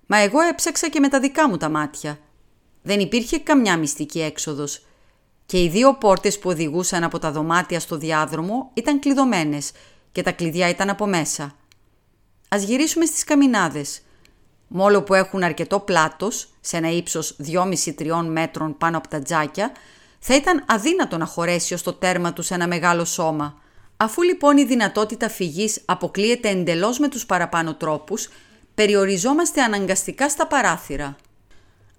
Μα εγώ έψαξα και με τα δικά μου τα μάτια. Δεν υπήρχε καμιά μυστική έξοδος. Και οι δύο πόρτες που οδηγούσαν από τα δωμάτια στο διάδρομο ήταν κλειδωμένες και τα κλειδιά ήταν από μέσα. Ας γυρίσουμε στις καμινάδες. Μόλο που έχουν αρκετό πλάτος, σε ένα ύψος 2,5-3 μέτρων πάνω από τα τζάκια, θα ήταν αδύνατο να χωρέσει ως το τέρμα τους σε ένα μεγάλο σώμα. Αφού λοιπόν η δυνατότητα φυγής αποκλείεται εντελώς με τους παραπάνω τρόπους, περιοριζόμαστε αναγκαστικά στα παράθυρα.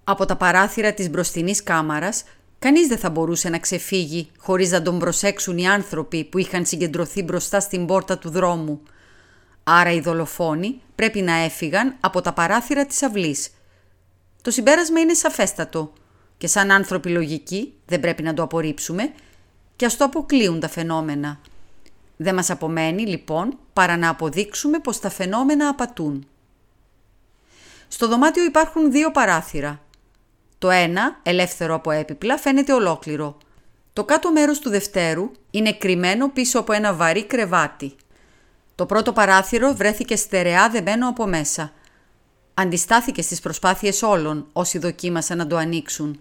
Από τα παράθυρα της μπροστινής κάμαρας, κανείς δεν θα μπορούσε να ξεφύγει χωρίς να τον προσέξουν οι άνθρωποι που είχαν συγκεντρωθεί μπροστά στην πόρτα του δρόμου – Άρα οι δολοφόνοι πρέπει να έφυγαν από τα παράθυρα της αυλής. Το συμπέρασμα είναι σαφέστατο και σαν άνθρωποι λογικοί δεν πρέπει να το απορρίψουμε και ας το αποκλείουν τα φαινόμενα. Δεν μας απομένει λοιπόν παρά να αποδείξουμε πως τα φαινόμενα απατούν. Στο δωμάτιο υπάρχουν δύο παράθυρα. Το ένα, ελεύθερο από έπιπλα, φαίνεται ολόκληρο. Το κάτω μέρος του δευτέρου είναι κρυμμένο πίσω από ένα βαρύ κρεβάτι. Το πρώτο παράθυρο βρέθηκε στερεά δεμένο από μέσα. Αντιστάθηκε στις προσπάθειες όλων όσοι δοκίμασαν να το ανοίξουν.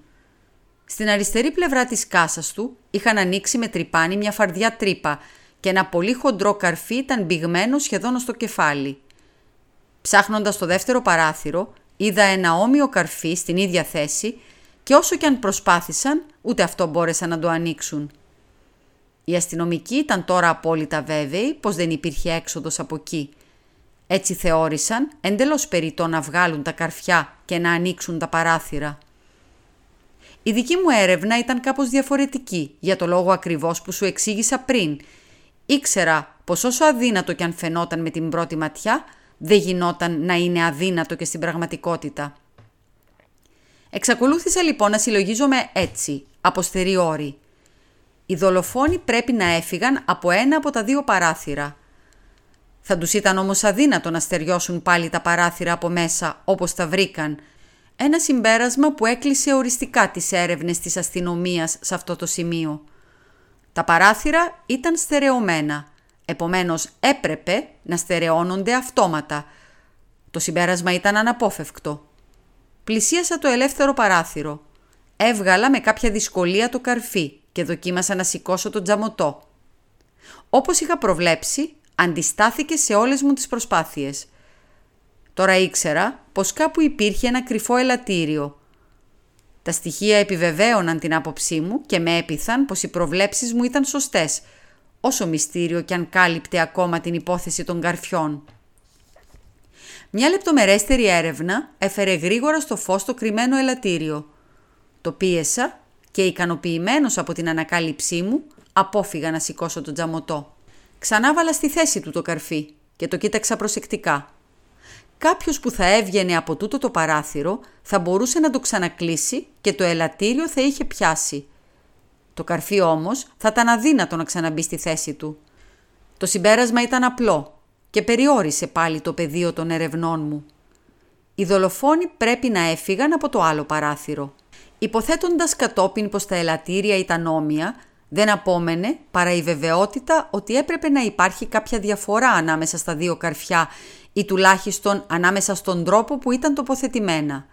Στην αριστερή πλευρά της κάσας του είχαν ανοίξει με τρυπάνι μια φαρδιά τρύπα και ένα πολύ χοντρό καρφί ήταν μπηγμένο σχεδόν στο κεφάλι. Ψάχνοντας το δεύτερο παράθυρο, είδα ένα όμοιο καρφί στην ίδια θέση και όσο και αν προσπάθησαν, ούτε αυτό μπόρεσαν να το ανοίξουν. Οι αστυνομικοί ήταν τώρα απόλυτα βέβαιοι πως δεν υπήρχε έξοδος από εκεί. Έτσι θεώρησαν εντελώς περιττό να βγάλουν τα καρφιά και να ανοίξουν τα παράθυρα. Η δική μου έρευνα ήταν κάπως διαφορετική για το λόγο ακριβώς που σου εξήγησα πριν. Ήξερα πως όσο αδύνατο και αν φαινόταν με την πρώτη ματιά, δεν γινόταν να είναι αδύνατο και στην πραγματικότητα. Εξακολούθησα λοιπόν να συλλογίζομαι έτσι, αποστεριόρι. Οι δολοφόνοι πρέπει να έφυγαν από ένα από τα δύο παράθυρα. Θα τους ήταν όμως αδύνατο να στεριώσουν πάλι τα παράθυρα από μέσα όπως τα βρήκαν. Ένα συμπέρασμα που έκλεισε οριστικά τις έρευνες της αστυνομίας σε αυτό το σημείο. Τα παράθυρα ήταν στερεωμένα, επομένως έπρεπε να στερεώνονται αυτόματα. Το συμπέρασμα ήταν αναπόφευκτο. Πλησίασα το ελεύθερο παράθυρο. Έβγαλα με κάποια δυσκολία το καρφί και δοκίμασα να σηκώσω τον τζαμωτό. Όπως είχα προβλέψει, αντιστάθηκε σε όλες μου τις προσπάθειες. Τώρα ήξερα πως κάπου υπήρχε ένα κρυφό ελαττήριο. Τα στοιχεία επιβεβαίωναν την άποψή μου και με έπειθαν πως οι προβλέψεις μου ήταν σωστές, όσο μυστήριο κι αν κάλυπτε ακόμα την υπόθεση των καρφιών. Μια λεπτομερέστερη έρευνα έφερε γρήγορα στο φως το κρυμμένο ελαττήριο. Το πίεσα και ικανοποιημένος από την ανακάλυψή μου, απόφυγα να σηκώσω τον τζαμωτό. Ξανά βάλα στη θέση του το καρφί και το κοίταξα προσεκτικά. Κάποιος που θα έβγαινε από τούτο το παράθυρο θα μπορούσε να το ξανακλείσει και το ελαττήριο θα είχε πιάσει. Το καρφί όμως θα ήταν αδύνατο να ξαναμπεί στη θέση του. Το συμπέρασμα ήταν απλό και περιόρισε πάλι το πεδίο των ερευνών μου. Οι δολοφόνοι πρέπει να έφυγαν από το άλλο παράθυρο. Υποθέτοντας κατόπιν πως τα ελαττήρια ήταν όμοια, δεν απόμενε παρά η βεβαιότητα ότι έπρεπε να υπάρχει κάποια διαφορά ανάμεσα στα δύο καρφιά ή τουλάχιστον ανάμεσα στον τρόπο που ήταν τοποθετημένα.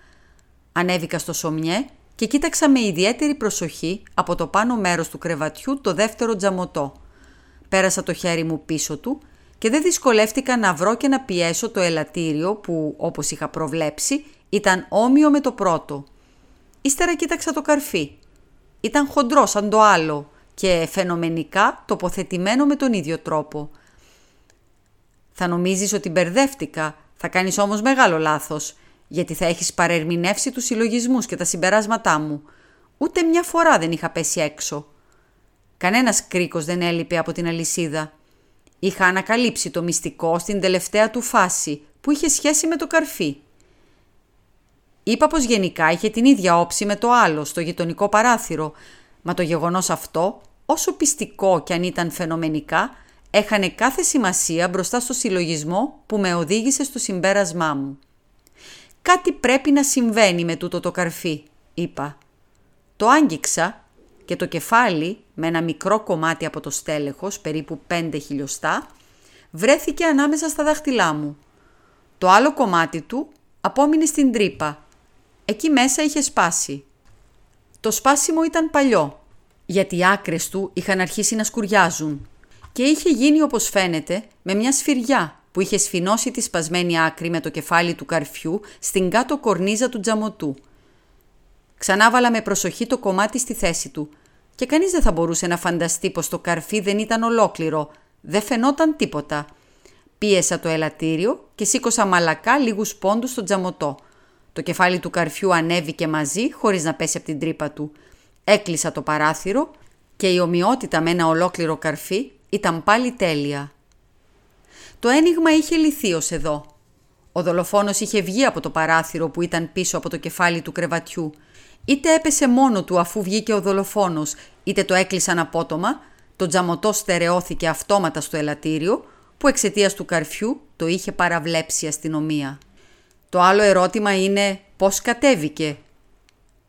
Ανέβηκα στο σομιέ και κοίταξα με ιδιαίτερη προσοχή από το πάνω μέρος του κρεβατιού το δεύτερο τζαμωτό. Πέρασα το χέρι μου πίσω του και δεν δυσκολεύτηκα να βρω και να πιέσω το ελαττήριο που, όπως είχα προβλέψει, ήταν όμοιο με το πρώτο. Ύστερα κοίταξα το καρφί. Ήταν χοντρό σαν το άλλο και φαινομενικά τοποθετημένο με τον ίδιο τρόπο. Θα νομίζεις ότι μπερδεύτηκα, θα κάνεις όμως μεγάλο λάθος, γιατί θα έχεις παρερμηνεύσει τους συλλογισμούς και τα συμπεράσματά μου. Ούτε μια φορά δεν είχα πέσει έξω. Κανένας κρίκος δεν έλειπε από την αλυσίδα. Είχα ανακαλύψει το μυστικό στην τελευταία του φάση που είχε σχέση με το καρφί. Είπα πως γενικά είχε την ίδια όψη με το άλλο στο γειτονικό παράθυρο, μα το γεγονός αυτό, όσο πιστικό κι αν ήταν φαινομενικά, έχανε κάθε σημασία μπροστά στο συλλογισμό που με οδήγησε στο συμπέρασμά μου. «Κάτι πρέπει να συμβαίνει με τούτο το καρφί», είπα. Το άγγιξα και το κεφάλι, με ένα μικρό κομμάτι από το στέλεχος, περίπου πέντε χιλιοστά, βρέθηκε ανάμεσα στα δάχτυλά μου. Το άλλο κομμάτι του απόμεινε στην τρύπα. Εκεί μέσα είχε σπάσει. Το σπάσιμο ήταν παλιό, γιατί οι άκρες του είχαν αρχίσει να σκουριάζουν και είχε γίνει όπως φαίνεται με μια σφυριά που είχε σφινώσει τη σπασμένη άκρη με το κεφάλι του καρφιού στην κάτω κορνίζα του τζαμωτού. Ξανάβαλα με προσοχή το κομμάτι στη θέση του και κανείς δεν θα μπορούσε να φανταστεί πως το καρφί δεν ήταν ολόκληρο, δεν φαινόταν τίποτα. Πίεσα το ελαττήριο και σήκωσα μαλακά λίγους πόντους στο τζαμωτό. Το κεφάλι του καρφιού ανέβηκε μαζί χωρίς να πέσει από την τρύπα του. Έκλεισα το παράθυρο και η ομοιότητα με ένα ολόκληρο καρφί ήταν πάλι τέλεια. Το ένιγμα είχε λυθεί ως εδώ. Ο δολοφόνος είχε βγει από το παράθυρο που ήταν πίσω από το κεφάλι του κρεβατιού. Είτε έπεσε μόνο του αφού βγήκε ο δολοφόνος, είτε το έκλεισαν απότομα, το τζαμωτό στερεώθηκε αυτόματα στο ελαττήριο, που εξαιτίας του καρφιού το είχε παραβλέψει η αστυνομία. Το άλλο ερώτημα είναι πώς κατέβηκε.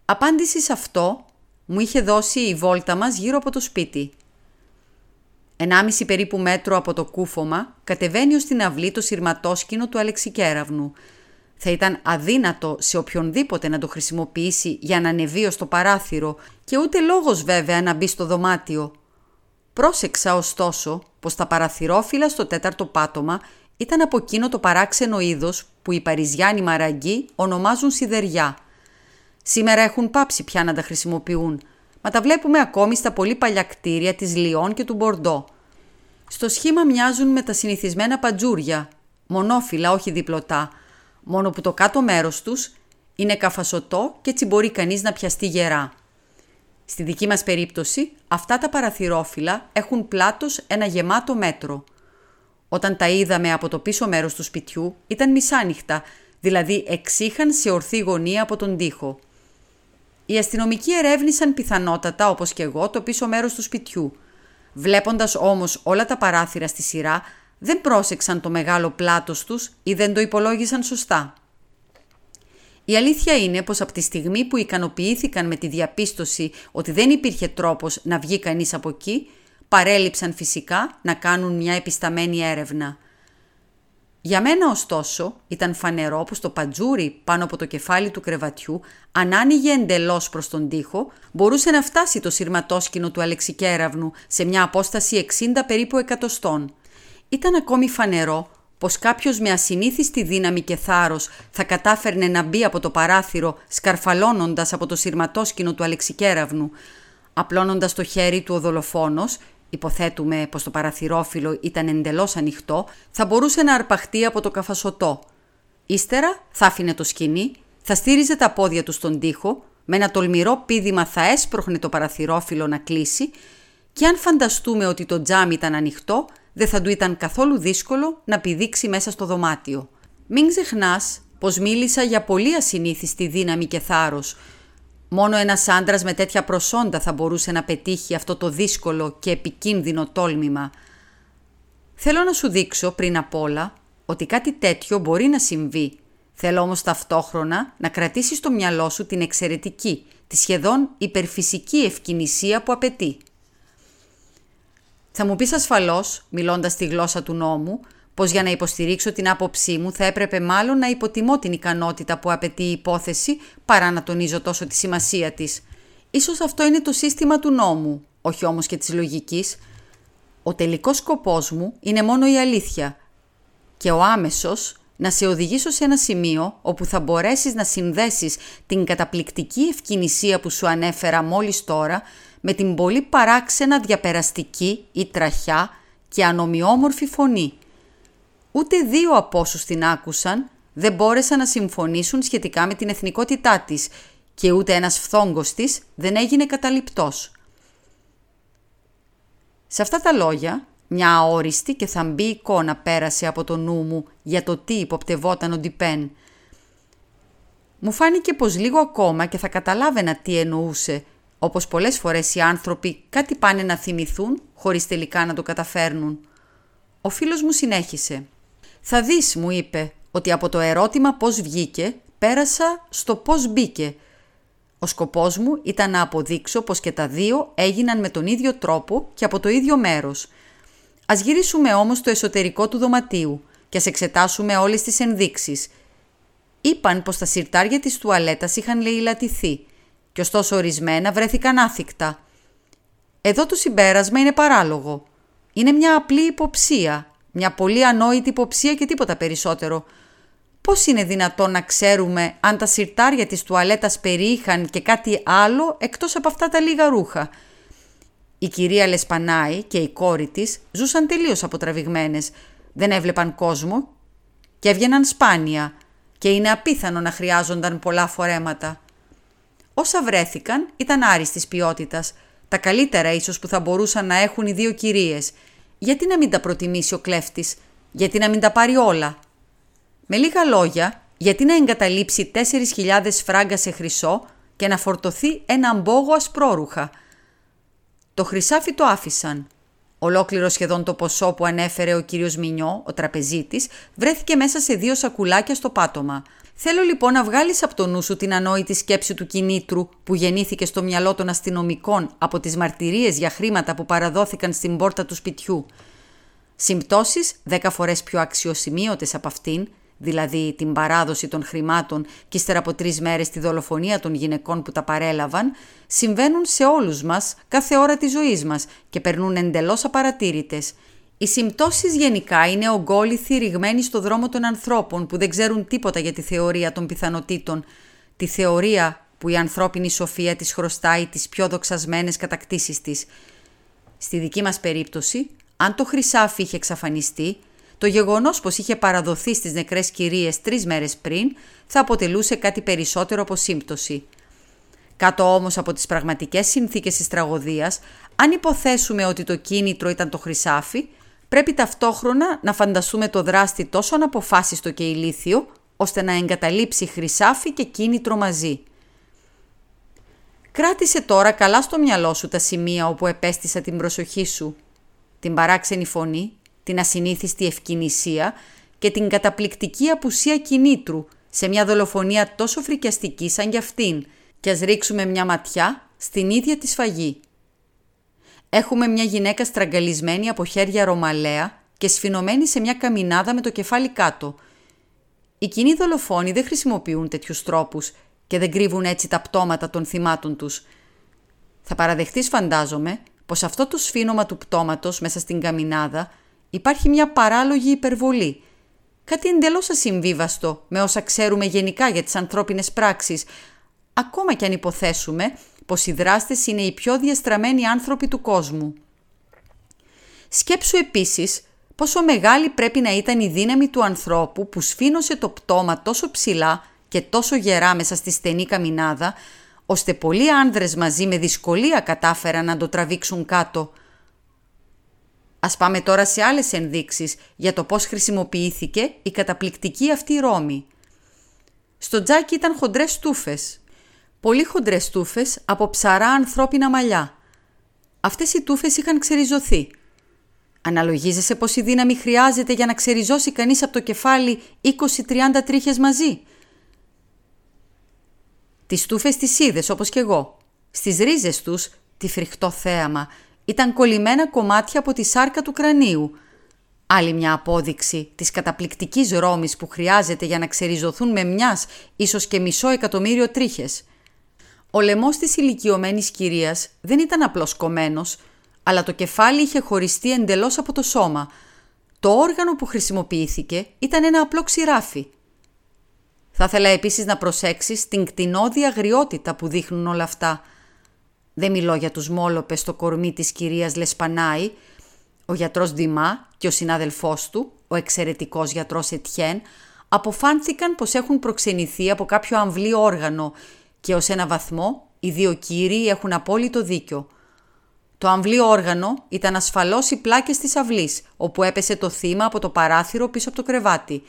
Απάντηση σε αυτό μου είχε δώσει η βόλτα μας γύρω από το σπίτι. Ενάμιση περίπου μέτρο από το κούφωμα κατεβαίνει ως την αυλή το σειρματόσκηνο του Αλεξικέραυνου. Θα ήταν αδύνατο σε οποιονδήποτε να το χρησιμοποιήσει για να ανεβεί στο παράθυρο και ούτε λόγος βέβαια να μπει στο δωμάτιο. Πρόσεξα ωστόσο πως τα παραθυρόφυλλα στο τέταρτο πάτωμα ήταν από εκείνο το παράξενο είδος που οι Παριζιάνοι μαραγκοί ονομάζουν σιδεριά. Σήμερα έχουν πάψει πια να τα χρησιμοποιούν, μα τα βλέπουμε ακόμη στα πολύ παλιά κτίρια της Λιόν και του Μπορντό. Στο σχήμα μοιάζουν με τα συνηθισμένα παντζούρια, μονόφυλλα όχι διπλωτά, μόνο που το κάτω μέρος τους είναι καφασωτό και έτσι μπορεί κανείς να πιαστεί γερά. Στη δική μας περίπτωση, αυτά τα παραθυρόφυλλα έχουν πλάτος ένα γεμάτο μέτρο. Όταν τα είδαμε από το πίσω μέρος του σπιτιού, ήταν μισάνυχτα, δηλαδή εξήχαν σε ορθή γωνία από τον τοίχο. Οι αστυνομικοί ερεύνησαν πιθανότατα, όπως και εγώ, το πίσω μέρος του σπιτιού. Βλέποντας όμως όλα τα παράθυρα στη σειρά, δεν πρόσεξαν το μεγάλο πλάτος τους ή δεν το υπολόγισαν σωστά. Η αλήθεια είναι πως από τη στιγμή που ικανοποιήθηκαν με τη διαπίστωση ότι δεν υπήρχε τρόπος να βγει κανείς από εκεί, παρέλειψαν φυσικά να κάνουν μια επισταμένη έρευνα. Για μένα ωστόσο ήταν φανερό πως το παντζούρι πάνω από το κεφάλι του κρεβατιού αν άνοιγε εντελώς προς τον τοίχο μπορούσε να φτάσει το σειρματόσκηνο του Αλεξικέραυνου σε μια απόσταση 60 περίπου εκατοστών. Ήταν ακόμη φανερό πως κάποιος με ασυνήθιστη δύναμη και θάρρος θα κατάφερνε να μπει από το παράθυρο σκαρφαλώνοντας από το σειρματόσκηνο του Αλεξικέραυνου, απλώνοντας το χέρι του ο δολοφόνος, υποθέτουμε πως το παραθυρόφυλλο ήταν εντελώς ανοιχτό, θα μπορούσε να αρπαχτεί από το καφασωτό. Ύστερα θα άφηνε το σκηνή, θα στήριζε τα πόδια του στον τοίχο, με ένα τολμηρό πίδημα θα έσπροχνε το παραθυρόφυλλο να κλείσει και αν φανταστούμε ότι το τζάμι ήταν ανοιχτό, δεν θα του ήταν καθόλου δύσκολο να πηδήξει μέσα στο δωμάτιο. Μην ξεχνάς πως μίλησα για πολύ ασυνήθιστη δύναμη και θάρρος. Μόνο ένας άντρας με τέτοια προσόντα θα μπορούσε να πετύχει αυτό το δύσκολο και επικίνδυνο τόλμημα. Θέλω να σου δείξω πριν απ' όλα ότι κάτι τέτοιο μπορεί να συμβεί. Θέλω όμως ταυτόχρονα να κρατήσεις στο μυαλό σου την εξαιρετική, τη σχεδόν υπερφυσική ευκαινησία που απαιτεί. Θα μου πεις ασφαλώς, μιλώντας τη γλώσσα του νόμου, πως για να υποστηρίξω την άποψή μου θα έπρεπε μάλλον να υποτιμώ την ικανότητα που απαιτεί η υπόθεση παρά να τονίζω τόσο τη σημασία της. Ίσως αυτό είναι το σύστημα του νόμου, όχι όμως και της λογικής. Ο τελικός σκοπός μου είναι μόνο η αλήθεια και ο άμεσος να σε οδηγήσω σε ένα σημείο όπου θα μπορέσεις να συνδέσεις την καταπληκτική ευκαινησία που σου ανέφερα μόλις τώρα με την πολύ παράξενα διαπεραστική ή τραχιά και ανομοιόμορφη φωνή. Ούτε δύο από όσους την άκουσαν δεν μπόρεσαν να συμφωνήσουν σχετικά με την εθνικότητά της και ούτε ένας φθόγκος της δεν έγινε καταληπτός. Σε αυτά τα λόγια, μια αόριστη και θαμπή εικόνα πέρασε από το νου μου για το τι υποπτευόταν ο Ντιπέν. Μου φάνηκε πως λίγο ακόμα και θα καταλάβαινα τι εννοούσε όπως πολλές φορές οι άνθρωποι κάτι πάνε να θυμηθούν χωρίς τελικά να το καταφέρνουν. Ο φίλος μου συνέχισε. «Θα δεις», μου είπε, «ότι από το ερώτημα πώς βγήκε, πέρασα στο πώς μπήκε. Ο σκοπός μου ήταν να αποδείξω πως και τα δύο έγιναν με τον ίδιο τρόπο και από το ίδιο μέρος. Ας γυρίσουμε όμως στο εσωτερικό του δωματίου και ας εξετάσουμε όλες τις ενδείξεις. Είπαν πως τα συρτάρια της τουαλέτας είχαν λαιλατηθεί και ωστόσο ορισμένα βρέθηκαν άθικτα. Εδώ το συμπέρασμα είναι παράλογο. Είναι μια απλή υποψία, μια πολύ ανόητη υποψία και τίποτα περισσότερο. Πώς είναι δυνατόν να ξέρουμε αν τα συρτάρια της τουαλέτας περιείχαν και κάτι άλλο εκτός από αυτά τα λίγα ρούχα; Η κυρία Λεσπανάη και η κόρη της ζούσαν τελείως αποτραβηγμένες, δεν έβλεπαν κόσμο και έβγαιναν σπάνια και είναι απίθανο να χρειάζονταν πολλά φορέματα. Όσα βρέθηκαν ήταν άριστης ποιότητας, τα καλύτερα ίσως που θα μπορούσαν να έχουν οι δύο κυρίες. Γιατί να μην τα προτιμήσει ο κλέφτης, γιατί να μην τα πάρει όλα; Με λίγα λόγια, γιατί να εγκαταλείψει 4.000 φράγκα σε χρυσό και να φορτωθεί ένα αμπόγο ασπρόρουχα; Το χρυσάφι το άφησαν. Ολόκληρο σχεδόν το ποσό που ανέφερε ο κύριος Μινιό, ο τραπεζίτης, βρέθηκε μέσα σε δύο σακουλάκια στο πάτωμα – Θέλω λοιπόν να βγάλεις από το νου σου την ανόητη σκέψη του κινήτρου που γεννήθηκε στο μυαλό των αστυνομικών από τις μαρτυρίες για χρήματα που παραδόθηκαν στην πόρτα του σπιτιού. Συμπτώσεις δέκα φορές πιο αξιοσημείωτες από αυτήν δηλαδή την παράδοση των χρημάτων και ύστερα από τρεις μέρες τη δολοφονία των γυναικών που τα παρέλαβαν, συμβαίνουν σε όλους μας κάθε ώρα της ζωής μας και περνούν εντελώς απαρατήρητες. Οι συμπτώσεις γενικά είναι ογκόληθοι ρηγμένοι στο δρόμο των ανθρώπων που δεν ξέρουν τίποτα για τη θεωρία των πιθανότητων, τη θεωρία που η ανθρώπινη σοφία της χρωστάει τις πιο δοξασμένες κατακτήσεις της. Στη δική μας περίπτωση, αν το χρυσάφι είχε εξαφανιστεί, το γεγονός πως είχε παραδοθεί στις νεκρές κυρίες τρεις μέρες πριν θα αποτελούσε κάτι περισσότερο από σύμπτωση. Κάτω όμως από τις πραγματικές συνθήκες της τραγωδίας, αν υποθέσουμε ότι το κίνητρο ήταν το χρυσάφι, πρέπει ταυτόχρονα να φανταστούμε το δράστη τόσο αναποφάσιστο και ηλίθιο, ώστε να εγκαταλείψει χρυσάφι και κίνητρο μαζί. Κράτησε τώρα καλά στο μυαλό σου τα σημεία όπου επέστησα την προσοχή σου. Την παράξενη φωνή, την ασυνήθιστη ευκαινησία και την καταπληκτική απουσία κινήτρου σε μια δολοφονία τόσο φρικιαστική σαν κι αυτήν και ας ρίξουμε μια ματιά στην ίδια τη σφαγή. Έχουμε μια γυναίκα στραγγαλισμένη από χέρια ρωμαλαία και σφινωμένη σε μια καμινάδα με το κεφάλι κάτω. Οι κοινοί δολοφόνοι δεν χρησιμοποιούν τέτοιους τρόπους και δεν κρύβουν έτσι τα πτώματα των θυμάτων τους. Θα παραδεχτείς φαντάζομαι πως αυτό το σφίνομα του πτώματος μέσα στην καμινάδα υπάρχει μια παράλογη υπερβολή. Κάτι εντελώς ασυμβίβαστο με όσα ξέρουμε γενικά για τις ανθρώπινες πράξεις, ακόμα και αν υποθέσουμε πως οι δράστες είναι οι πιο διαστραμμένοι άνθρωποι του κόσμου. Σκέψου επίσης πόσο μεγάλη πρέπει να ήταν η δύναμη του ανθρώπου που σφήνωσε το πτώμα τόσο ψηλά και τόσο γερά μέσα στη στενή καμινάδα, ώστε πολλοί άνδρες μαζί με δυσκολία κατάφεραν να το τραβήξουν κάτω. Ας πάμε τώρα σε άλλες ενδείξεις για το πώς χρησιμοποιήθηκε η καταπληκτική αυτή Ρώμη. Στο τζάκι ήταν χοντρές στούφες. Πολύ χοντρές στούφες από ψαρά ανθρώπινα μαλλιά. Αυτές οι τούφες είχαν ξεριζωθεί. Αναλογίζεσαι πόση δύναμη χρειάζεται για να ξεριζώσει κανείς από το κεφάλι 20-30 τρίχες μαζί. Τις τούφες τις είδες όπως κι εγώ. Στις ρίζες τους, τη φρικτό θέαμα, ήταν κολλημένα κομμάτια από τη σάρκα του κρανίου. Άλλη μια απόδειξη της καταπληκτικής ρόμης που χρειάζεται για να ξεριζωθούν με μιας ίσως και μισό εκατομμύριο τρίχες. Ο λαιμός της ηλικιωμένης κυρίας δεν ήταν απλώς κομμένος, αλλά το κεφάλι είχε χωριστεί εντελώς από το σώμα. Το όργανο που χρησιμοποιήθηκε ήταν ένα απλό ξηράφι. Θα ήθελα επίσης να προσέξεις την κτηνόδη αγριότητα που δείχνουν όλα αυτά. Δεν μιλώ για τους μόλοπες στο κορμί της κυρίας Λεσπανάη, ο γιατρός Δημά και ο συνάδελφός του, ο εξαιρετικός γιατρός Ετιέν, αποφάνθηκαν πως έχουν προξενηθεί από κάποιο αμβλή όργανο και ως ένα βαθμό οι δύο κύριοι έχουν απόλυτο δίκιο. Το αμβλή όργανο ήταν ασφαλώς οι πλάκες της αυλής, όπου έπεσε το θύμα από το παράθυρο πίσω από το κρεβάτι.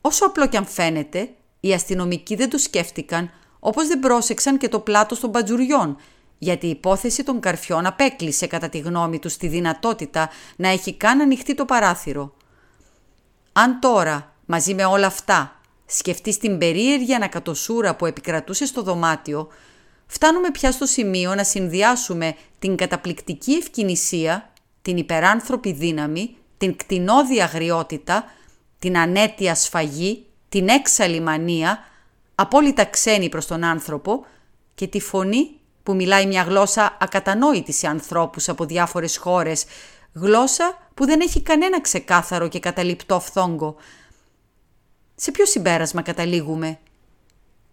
Όσο απλό κι αν φαίνεται, οι αστυνομικοί δεν το σκέφτηκαν, όπως δεν πρόσεξαν και το πλάτος των μπατζουριών, γιατί η υπόθεση των καρφιών απέκλεισε κατά τη γνώμη τους τη δυνατότητα να έχει καν ανοιχτεί το παράθυρο. Αν τώρα, μαζί με όλα αυτά, σκεφτείς την περίεργη ανακατοσούρα που επικρατούσε στο δωμάτιο, φτάνουμε πια στο σημείο να συνδυάσουμε την καταπληκτική ευκαινησία, την υπεράνθρωπη δύναμη, την κτηνόδη αγριότητα, την ανέτεια σφαγή την έξαλλη μανία, απόλυτα ξένη προς τον άνθρωπο και τη φωνή που μιλάει μια γλώσσα ακατανόητη σε ανθρώπους από διάφορες χώρες, γλώσσα που δεν έχει κανένα ξεκάθαρο και καταληπτό φθόγκο. Σε ποιο συμπέρασμα καταλήγουμε;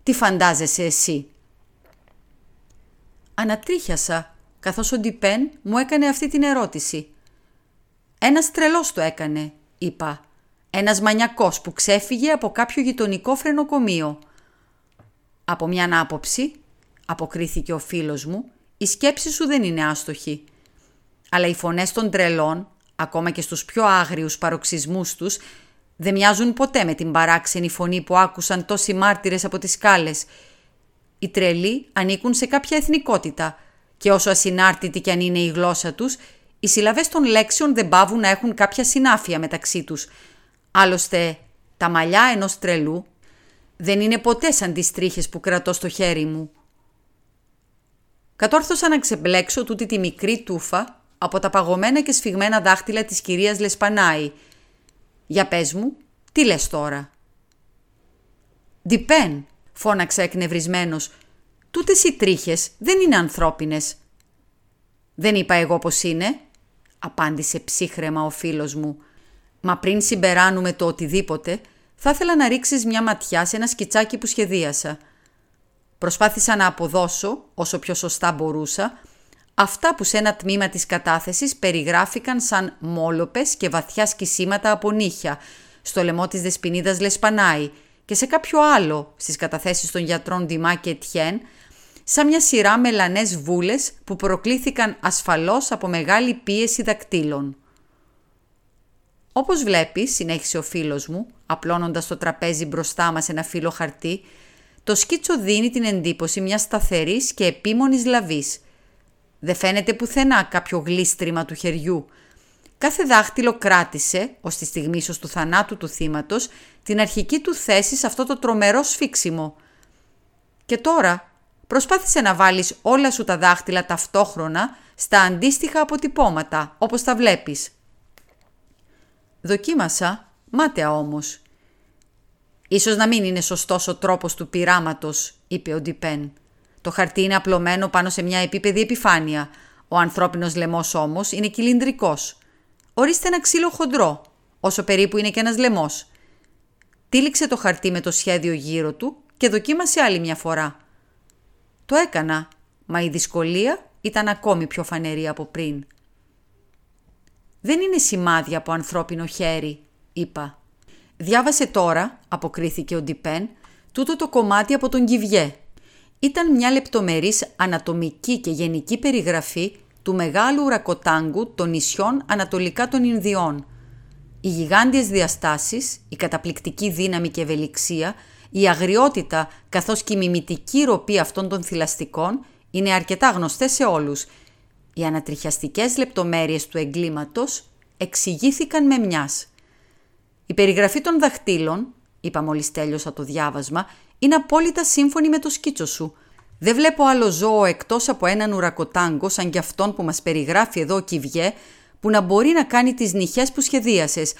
Τι φαντάζεσαι εσύ; Ανατρίχιασα καθώς ο Ντιπέν μου έκανε αυτή την ερώτηση. «Ένας τρελός το έκανε», είπα. Ένας μανιακός που ξέφυγε από κάποιο γειτονικό φρενοκομείο. Από μια άποψη, αποκρίθηκε ο φίλος μου, η σκέψη σου δεν είναι άστοχη. Αλλά οι φωνές των τρελών, ακόμα και στους πιο άγριους παροξισμούς τους, δεν μοιάζουν ποτέ με την παράξενη φωνή που άκουσαν τόσοι μάρτυρες από τις σκάλες. Οι τρελοί ανήκουν σε κάποια εθνικότητα και όσο ασυνάρτητη κι αν είναι η γλώσσα τους, οι συλλαβές των λέξεων δεν πάβουν να έχουν κάποια συνάφεια μεταξύ τους – Άλλωστε, τα μαλλιά ενός τρελού δεν είναι ποτέ σαν τις τρίχες που κρατώ στο χέρι μου. Κατόρθωσα να ξεμπλέξω τούτη τη μικρή τούφα από τα παγωμένα και σφιγμένα δάχτυλα της κυρίας Λεσπανάη. Για πες μου, τι λες τώρα; «Διπέν», φώναξε εκνευρισμένος. «Τούτες οι τρίχες δεν είναι ανθρώπινες». «Δεν είπα εγώ πως είναι», απάντησε ψύχρεμα ο φίλος μου. «Μα πριν συμπεράνουμε το οτιδήποτε, θα ήθελα να ρίξεις μια ματιά σε ένα σκιτσάκι που σχεδίασα. Προσπάθησα να αποδώσω, όσο πιο σωστά μπορούσα, αυτά που σε ένα τμήμα της κατάθεσης περιγράφηκαν σαν μόλοπες και βαθιά σκισίματα από νύχια, στο λαιμό της Δεσποινίδας Λεσπανάη και σε κάποιο άλλο στις καταθέσεις των γιατρών Δημά και Τιέν, σαν μια σειρά μελανές βούλες που προκλήθηκαν ασφαλώς από μεγάλη πίεση δακτύλων. Όπως βλέπεις, συνέχισε ο φίλος μου, απλώνοντας το τραπέζι μπροστά μας ένα φύλλο χαρτί, το σκίτσο δίνει την εντύπωση μιας σταθερής και επίμονης λαβής. Δεν φαίνεται πουθενά κάποιο γλίστριμα του χεριού. Κάθε δάχτυλο κράτησε, ως τη στιγμή ίσως του θανάτου του θύματος, την αρχική του θέση σε αυτό το τρομερό σφίξιμο. Και τώρα προσπάθησε να βάλεις όλα σου τα δάχτυλα ταυτόχρονα στα αντίστοιχα αποτυπώματα, όπως τα βλέπεις. Δοκίμασα, μάταια όμως. «Ίσως να μην είναι σωστός ο τρόπος του πειράματος», είπε ο Ντιπέν. «Το χαρτί είναι απλωμένο πάνω σε μια επίπεδη επιφάνεια. Ο ανθρώπινος λαιμός όμως είναι κυλινδρικός. Ορίστε ένα ξύλο χοντρό, όσο περίπου είναι και ένας λαιμός. Τύλιξε το χαρτί με το σχέδιο γύρω του και δοκίμασε άλλη μια φορά. Το έκανα, μα η δυσκολία ήταν ακόμη πιο φανερή από πριν. «Δεν είναι σημάδια από ανθρώπινο χέρι», είπα. «Διάβασε τώρα», αποκρίθηκε ο Ντιπέν, «τούτο το κομμάτι από τον Κιβιέ. Ήταν μια λεπτομερής ανατομική και γενική περιγραφή του μεγάλου ουρακοτάγκου των νησιών ανατολικά των Ινδιών. Οι γιγάντιες διαστάσεις, η καταπληκτική δύναμη και ευελιξία, η αγριότητα καθώς και η μιμητική ροπή αυτών των θηλαστικών είναι αρκετά γνωστές σε όλους. Οι ανατριχιαστικές λεπτομέρειες του εγκλήματος εξηγήθηκαν με μιας. Η περιγραφή των δαχτύλων, είπα μόλις τέλειωσα το διάβασμα, είναι απόλυτα σύμφωνη με το σκίτσο σου – δεν βλέπω άλλο ζώο εκτός από έναν ουρακοτάγκο σαν κι αυτόν που μας περιγράφει εδώ ο Κιβιέ που να μπορεί να κάνει τις νυχές που σχεδίασες.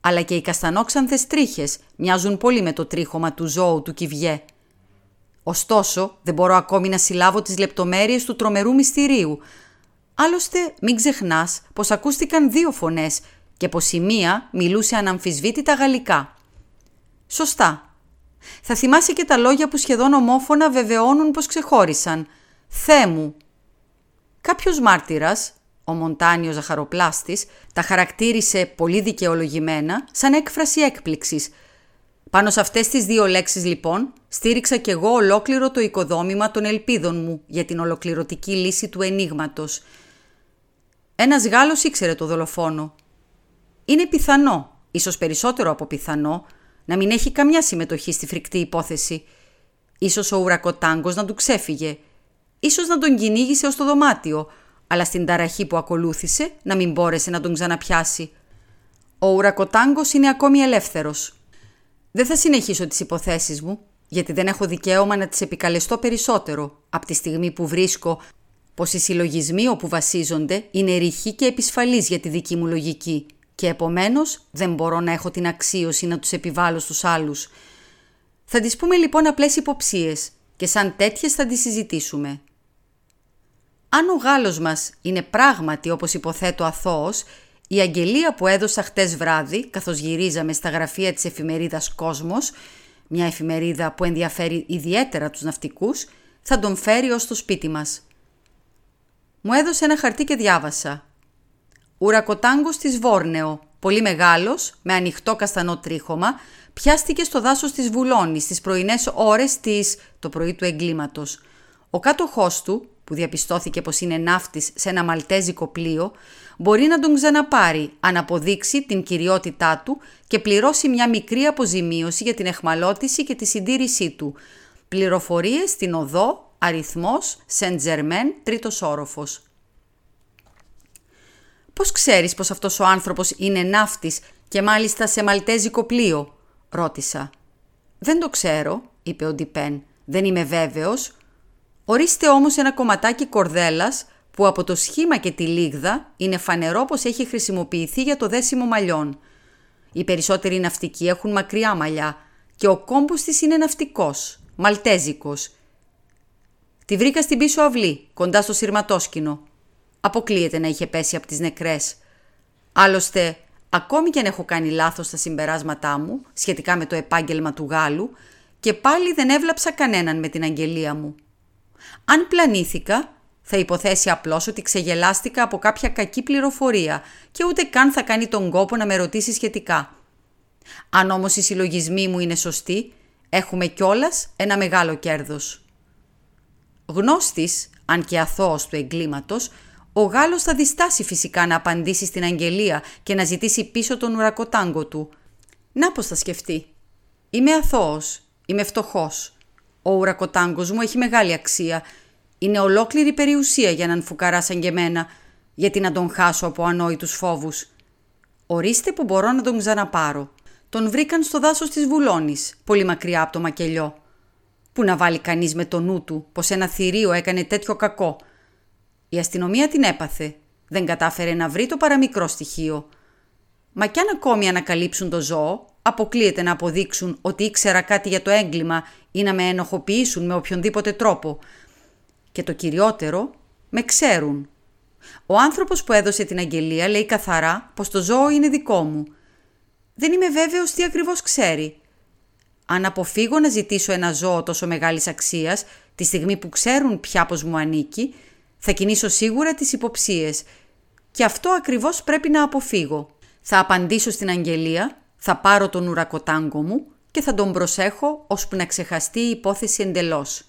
Αλλά και οι καστανόξανθες τρίχες μοιάζουν πολύ με το τρίχωμα του ζώου του Κιβιέ. Ωστόσο, δεν μπορώ ακόμη να συλλάβω τις λεπτομέρειες του τρομερού μυστηρίου. Άλλωστε, μην ξεχνάς πως ακούστηκαν δύο φωνές και πως η μία μιλούσε αναμφισβήτητα γαλλικά. Σωστά, θα θυμάσαι και τα λόγια που σχεδόν ομόφωνα βεβαιώνουν πως ξεχώρισαν. «Θέ μου». Κάποιος μάρτυρας, ο Μοντάνιος Ζαχαροπλάστης, τα χαρακτήρισε πολύ δικαιολογημένα σαν έκφραση έκπληξης. Πάνω σε αυτές τις δύο λέξεις λοιπόν στήριξα κι εγώ ολόκληρο το οικοδόμημα των ελπίδων μου για την ολοκληρωτική λύση του ενίγματος. Ένας Γάλλος ήξερε το δολοφόνο. Είναι πιθανό, ίσως περισσότερο από πιθανό, να μην έχει καμιά συμμετοχή στη φρικτή υπόθεση. Ίσως ο ουρακοτάγκος να του ξέφυγε. Ίσως να τον κυνήγησε ως το δωμάτιο, αλλά στην ταραχή που ακολούθησε να μην μπόρεσε να τον ξαναπιάσει. Ο ουρακοτάγκος είναι ακόμη ελεύθερος. Δεν θα συνεχίσω τις υποθέσεις μου, γιατί δεν έχω δικαίωμα να τις επικαλεστώ περισσότερο από τη στιγμή που βρίσκω πως οι συλλογισμοί όπου βασίζονται είναι ρηχοί και επισφαλείς για τη δική μου λογική και επομένως δεν μπορώ να έχω την αξίωση να τους επιβάλλω στους άλλους. Θα τις πούμε λοιπόν απλές υποψίες και σαν τέτοιες θα τις συζητήσουμε. Αν ο Γάλλος μας είναι πράγματι όπως υποθέτω αθώος, η αγγελία που έδωσα χτες βράδυ, καθώς γυρίζαμε στα γραφεία της εφημερίδας «Κόσμος», μια εφημερίδα που ενδιαφέρει ιδιαίτερα τους ναυτικούς, θα τον φέρει ως το σπίτι μας. Μου έδωσε ένα χαρτί και διάβασα. Ουρακοτάγκος της Βόρνεο, πολύ μεγάλος, με ανοιχτό καστανό τρίχωμα, πιάστηκε στο δάσος της Βουλώνης στις πρωινές ώρες της το πρωί του εγκλήματος. Ο κάτοχός του, που διαπιστώθηκε πως είναι ναύτης σε ένα μαλτέζικο πλοίο, μπορεί να τον ξαναπάρει αν αποδείξει την κυριότητά του και πληρώσει μια μικρή αποζημίωση για την εχμαλώτηση και τη συντήρησή του. Πληροφορίες στην οδό, αριθμός, Σεντ Τζερμέν, τρίτος όροφος. «Πώς ξέρεις πως αυτός ο άνθρωπος είναι ναύτης και μάλιστα σε μαλτέζικο πλοίο» ρώτησα. «Δεν το ξέρω», είπε ο Ντιπέν. «Δεν είμαι βέβαιος». Ορίστε όμως ένα κομματάκι κορδέλας που από το σχήμα και τη λίγδα είναι φανερό πως έχει χρησιμοποιηθεί για το δέσιμο μαλλιών. Οι περισσότεροι ναυτικοί έχουν μακριά μαλλιά και ο κόμπος της είναι ναυτικός, μαλτέζικος. Τη βρήκα στην πίσω αυλή, κοντά στο σειρματόσκηνο. Αποκλείεται να είχε πέσει από τις νεκρές. Άλλωστε, ακόμη και αν έχω κάνει λάθος στα συμπεράσματά μου σχετικά με το επάγγελμα του Γάλλου και πάλι δεν έβλαψα κανέναν με την αγγελία μου. Αν πλανήθηκα, θα υποθέσει απλώς ότι ξεγελάστηκα από κάποια κακή πληροφορία και ούτε καν θα κάνει τον κόπο να με ρωτήσει σχετικά. Αν όμως οι συλλογισμοί μου είναι σωστοί, έχουμε κιόλας ένα μεγάλο κέρδος. Γνώστης, αν και αθώος του εγκλήματος, ο Γάλλος θα διστάσει φυσικά να απαντήσει στην αγγελία και να ζητήσει πίσω τον ουρακοτάγκο του. Να πως θα σκεφτεί. Είμαι αθώος, είμαι φτωχός. Ο ουρακοτάγκος μου έχει μεγάλη αξία. Είναι ολόκληρη περιουσία για έναν φουκαρά σαν και εμένα, γιατί να τον χάσω από ανόητους φόβους. Ορίστε που μπορώ να τον ξαναπάρω. Τον βρήκαν στο δάσος της Βουλώνης, πολύ μακριά από το μακελιό. Πού να βάλει κανείς με το νου του πως ένα θηρίο έκανε τέτοιο κακό – η αστυνομία την έπαθε. Δεν κατάφερε να βρει το παραμικρό στοιχείο. Μα κι αν ακόμη ανακαλύψουν το ζώο, αποκλείεται να αποδείξουν ότι ήξερα κάτι για το έγκλημα ή να με ενοχοποιήσουν με οποιονδήποτε τρόπο. Και το κυριότερο, με ξέρουν. Ο άνθρωπος που έδωσε την αγγελία λέει καθαρά πως το ζώο είναι δικό μου. Δεν είμαι βέβαιος τι ακριβώς ξέρει. Αν αποφύγω να ζητήσω ένα ζώο τόσο μεγάλης αξίας, τη στιγμή που ξέρουν πια πως μου ανήκει, θα κινήσω σίγουρα τις υποψίες και αυτό ακριβώς πρέπει να αποφύγω. Θα απαντήσω στην αγγελία, θα πάρω τον ουρακοτάγκο μου και θα τον προσέχω ώσπου να ξεχαστεί η υπόθεση εντελώς.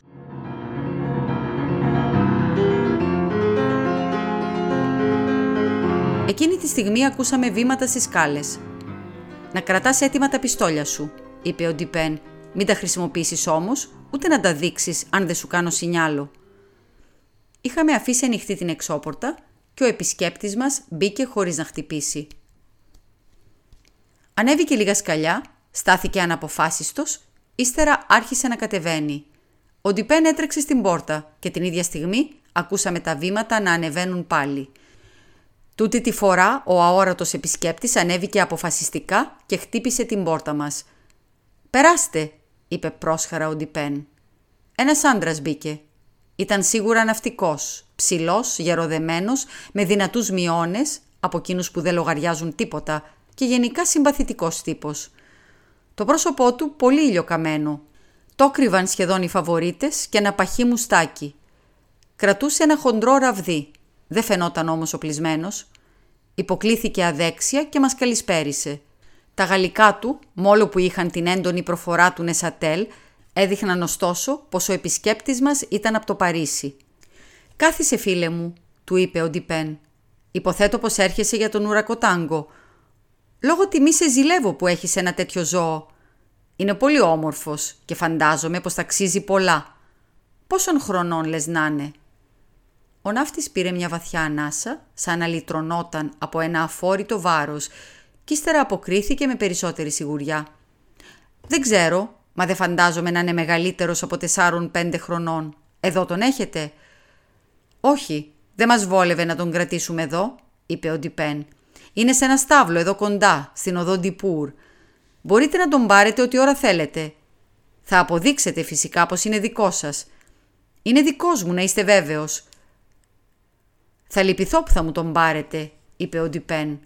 Εκείνη τη στιγμή ακούσαμε βήματα στις σκάλες. «Να κρατάς έτοιμα τα πιστόλια σου», είπε ο Ντιπέν. «Μην τα χρησιμοποιήσεις όμως, ούτε να τα δείξεις αν δεν σου κάνω σινιάλο» είχαμε αφήσει ανοιχτή την εξώπορτα και ο επισκέπτης μας μπήκε χωρίς να χτυπήσει. Ανέβηκε λίγα σκαλιά, στάθηκε αναποφάσιστος, ύστερα άρχισε να κατεβαίνει. Ο Ντιπέν έτρεξε στην πόρτα και την ίδια στιγμή ακούσαμε τα βήματα να ανεβαίνουν πάλι. Τούτη τη φορά ο αόρατος επισκέπτης ανέβηκε αποφασιστικά και χτύπησε την πόρτα μας. «Περάστε», είπε πρόσχαρα ο Ντιπέν. Ένας άντρας μπήκε. Ήταν σίγουρα ναυτικός, ψηλός, γεροδεμένος, με δυνατούς μειώνες, από εκείνους που δεν λογαριάζουν τίποτα και γενικά συμπαθητικός τύπος. Το πρόσωπό του πολύ ηλιοκαμένο. Το κρύβαν σχεδόν οι φαβορίτες και ένα παχύ μουστάκι. Κρατούσε ένα χοντρό ραβδί. Δεν φαινόταν όμως οπλισμένος. Υποκλήθηκε αδέξια και μας καλησπέρισε. Τα γαλλικά του, μόλο που είχαν την έντονη προφορά του Νεσατέλ, Έδειχναν ωστόσο πως ο επισκέπτης μας ήταν από το Παρίσι. «Κάθισε φίλε μου», του είπε ο Ντιπέν. «Υποθέτω πως έρχεσαι για τον ουρακοτάγκο. Λόγω τιμή σε ζηλεύω που έχεις ένα τέτοιο ζώο. Είναι πολύ όμορφος και φαντάζομαι πως ταξίζει πολλά. Πόσων χρονών λες να είναι» Ο ναύτης πήρε μια βαθιά ανάσα, σαν να λυτρωνόταν από ένα αφόρητο βάρος και ύστερα αποκρίθηκε με περισσότερη σιγουριά. «Δεν ξέρω, Μα δεν φαντάζομαι να είναι μεγαλύτερος από τεσσάρων-πέντε χρονών. Εδώ τον έχετε; Όχι, δεν μας βόλευε να τον κρατήσουμε εδώ, είπε ο Ντιπέν. Είναι σε ένα στάβλο εδώ κοντά, στην οδό Ντιπούρ. Μπορείτε να τον πάρετε ό,τι ώρα θέλετε. Θα αποδείξετε φυσικά πως είναι δικό σας. Είναι δικός μου να είστε βέβαιος. Θα λυπηθώ που θα μου τον πάρετε, είπε ο Ντιπέν.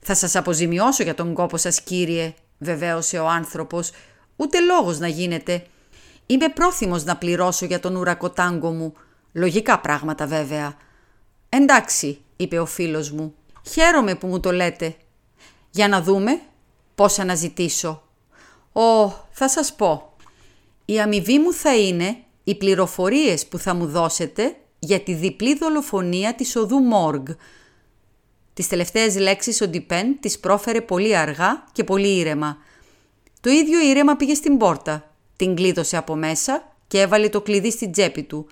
Θα σας αποζημιώσω για τον κόπο σας κύριε, βεβαίωσε ο άνθρωπος Ούτε λόγος να γίνεται. Είμαι πρόθυμος να πληρώσω για τον ουρακοτάγκο μου. Λογικά πράγματα βέβαια. Εντάξει, είπε ο φίλος μου. Χαίρομαι που μου το λέτε. Για να δούμε πώς αναζητήσω. Ω, θα σας πω. Η αμοιβή μου θα είναι οι πληροφορίες που θα μου δώσετε για τη διπλή δολοφονία της οδού Μόργ. Τις τελευταίες λέξεις ο Ντιπέν τις πρόφερε πολύ αργά και πολύ ήρεμα. Το ίδιο ήρεμα πήγε στην πόρτα, την κλείδωσε από μέσα και έβαλε το κλειδί στην τσέπη του.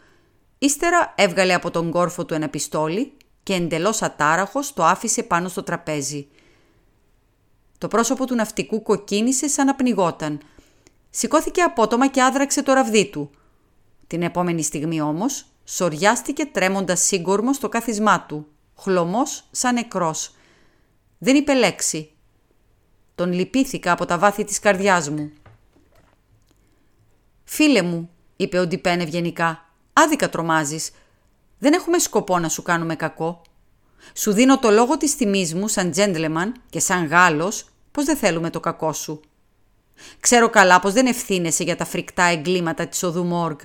Ύστερα έβγαλε από τον κόρφο του ένα πιστόλι και εντελώς ατάραχος το άφησε πάνω στο τραπέζι. Το πρόσωπο του ναυτικού κοκκίνησε σαν να πνιγόταν. Σηκώθηκε απότομα και άδραξε το ραβδί του. Την επόμενη στιγμή όμως σοριάστηκε τρέμοντας σύγκορμος στο κάθισμά του, χλωμός σαν νεκρός. Δεν είπε λέξη τον λυπήθηκα από τα βάθη της καρδιάς μου. Φίλε μου, είπε ο Ντιπέν ευγενικά, άδικα τρομάζεις. Δεν έχουμε σκοπό να σου κάνουμε κακό. Σου δίνω το λόγο της τιμής μου σαν τζέντλεμαν και σαν Γάλλος πως δεν θέλουμε το κακό σου. Ξέρω καλά πως δεν ευθύνεσαι για τα φρικτά εγκλήματα της οδού Μόργ.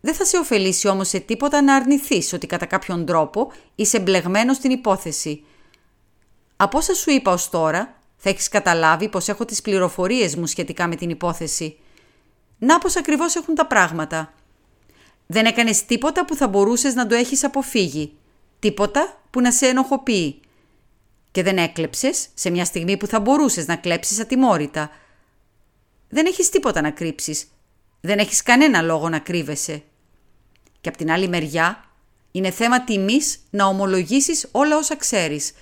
Δεν θα σε ωφελήσει όμως σε τίποτα να αρνηθείς ότι κατά κάποιον τρόπο είσαι μπλεγμένος στην υπόθεση. Από όσα σου είπα ως τώρα, θα έχεις καταλάβει πως έχω τις πληροφορίες μου σχετικά με την υπόθεση. Να πως ακριβώς έχουν τα πράγματα. Δεν έκανες τίποτα που θα μπορούσες να το έχεις αποφύγει. Τίποτα που να σε ενοχοποιεί. Και δεν έκλεψες σε μια στιγμή που θα μπορούσες να κλέψεις ατιμόρυτα. Δεν έχεις τίποτα να κρύψεις. Δεν έχεις κανένα λόγο να κρύβεσαι. Και απ' την άλλη μεριά είναι θέμα τιμής να ομολογήσεις όλα όσα ξέρεις.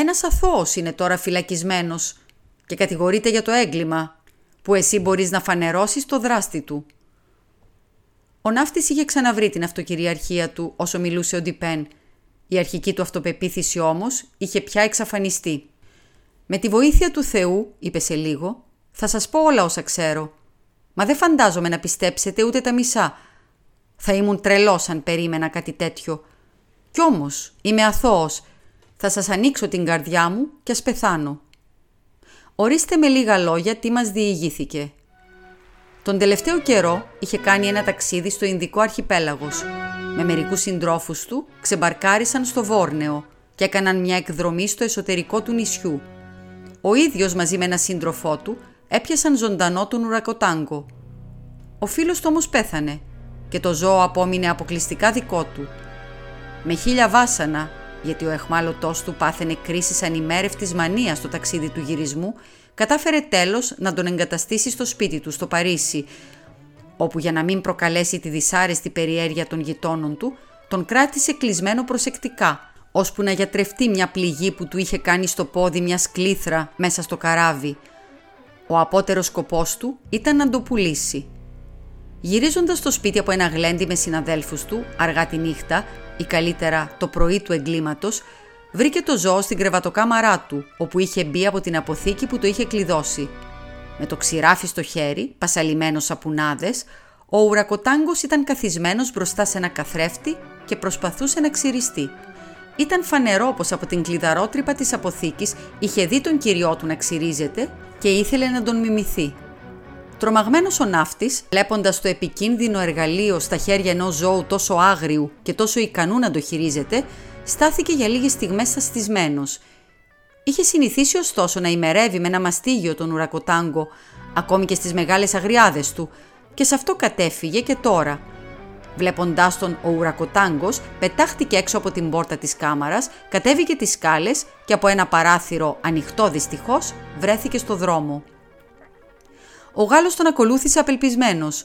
Ένας αθώος είναι τώρα φυλακισμένος και κατηγορείται για το έγκλημα που εσύ μπορείς να φανερώσεις το δράστη του. Ο ναύτης είχε ξαναβρει την αυτοκυριαρχία του όσο μιλούσε ο Ντιπέν. Η αρχική του αυτοπεποίθηση όμως είχε πια εξαφανιστεί. «Με τη βοήθεια του Θεού», είπε σε λίγο, «θα σας πω όλα όσα ξέρω. Μα δεν φαντάζομαι να πιστέψετε ούτε τα μισά. Θα ήμουν τρελός αν περίμενα κάτι τέτοιο. Κι όμως είμαι αθώος. Θα σας ανοίξω την καρδιά μου και ας πεθάνω. Ορίστε με λίγα λόγια τι μας διηγήθηκε. Τον τελευταίο καιρό είχε κάνει ένα ταξίδι στο Ινδικό Αρχιπέλαγος. Με μερικούς συντρόφους του ξεμπαρκάρισαν στο Βόρνεο και έκαναν μια εκδρομή στο εσωτερικό του νησιού. Ο ίδιος μαζί με ένα σύντροφό του έπιασαν ζωντανό τον ουρακοτάγκο. Ο φίλος του όμως πέθανε και το ζώο απόμεινε αποκλειστικά δικό του. Με χίλια βάσανα, γιατί ο εχμάλωτός του πάθαινε κρίση ανημέρευτης μανίας στο ταξίδι του γυρισμού, κατάφερε τέλος να τον εγκαταστήσει στο σπίτι του στο Παρίσι, όπου για να μην προκαλέσει τη δυσάρεστη περιέργεια των γειτόνων του, τον κράτησε κλεισμένο προσεκτικά, ώσπου να γιατρευτεί μια πληγή που του είχε κάνει στο πόδι μια σκλήθρα μέσα στο καράβι. Ο απότερος σκοπός του ήταν να το πουλήσει. Γυρίζοντας στο σπίτι από ένα γλέντι με συναδέλφους του, αργά τη νύχτα ή καλύτερα το πρωί του εγκλήματος, βρήκε το ζώο στην κρεβατοκάμαρά του, όπου είχε μπει από την αποθήκη που το είχε κλειδώσει. Με το ξηράφι στο χέρι, πασαλιμένος σαπουνάδε, ο ουρακοτάγκος ήταν καθισμένος μπροστά σε ένα καθρέφτη και προσπαθούσε να ξυριστεί. Ήταν φανερό πως από την κλειδαρότρυπα της αποθήκης είχε δει τον κυριό του να ξυρίζεται και ήθελε να τον μιμηθεί. Τρομαγμένος ο ναύτης, βλέποντας το επικίνδυνο εργαλείο στα χέρια ενός ζώου τόσο άγριου και τόσο ικανού να το χειρίζεται, στάθηκε για λίγες στιγμές αστισμένο. Είχε συνηθίσει ωστόσο να ημερεύει με ένα μαστίγιο τον ουρακοτάγκο, ακόμη και στις μεγάλες αγριάδες του, και σε αυτό κατέφυγε και τώρα. Βλέποντάς τον, ο ουρακοτάγκος πετάχτηκε έξω από την πόρτα της κάμαρας, κατέβηκε τις σκάλες και από ένα παράθυρο ανοιχτό δυστυχώς βρέθηκε στο δρόμο. Ο Γάλλος τον ακολούθησε απελπισμένος.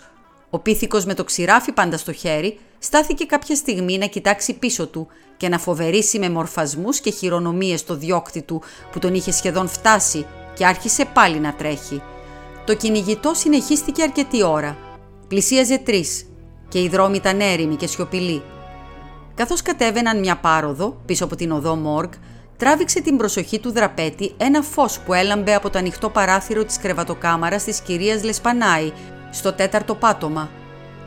Ο πίθηκος με το ξηράφι πάντα στο χέρι στάθηκε κάποια στιγμή να κοιτάξει πίσω του και να φοβερήσει με μορφασμούς και χειρονομίες το διώκτη του που τον είχε σχεδόν φτάσει και άρχισε πάλι να τρέχει. Το κυνηγητό συνεχίστηκε αρκετή ώρα. Πλησίαζε τρεις και οι δρόμοι ήταν έρημοι και σιωπηλοί. Καθώς κατέβαιναν μια πάροδο πίσω από την οδό Μόργκ, τράβηξε την προσοχή του δραπέτη ένα φως που έλαμπε από το ανοιχτό παράθυρο της κρεβατοκάμαρας της κυρίας Λεσπανάη, στο τέταρτο πάτωμα.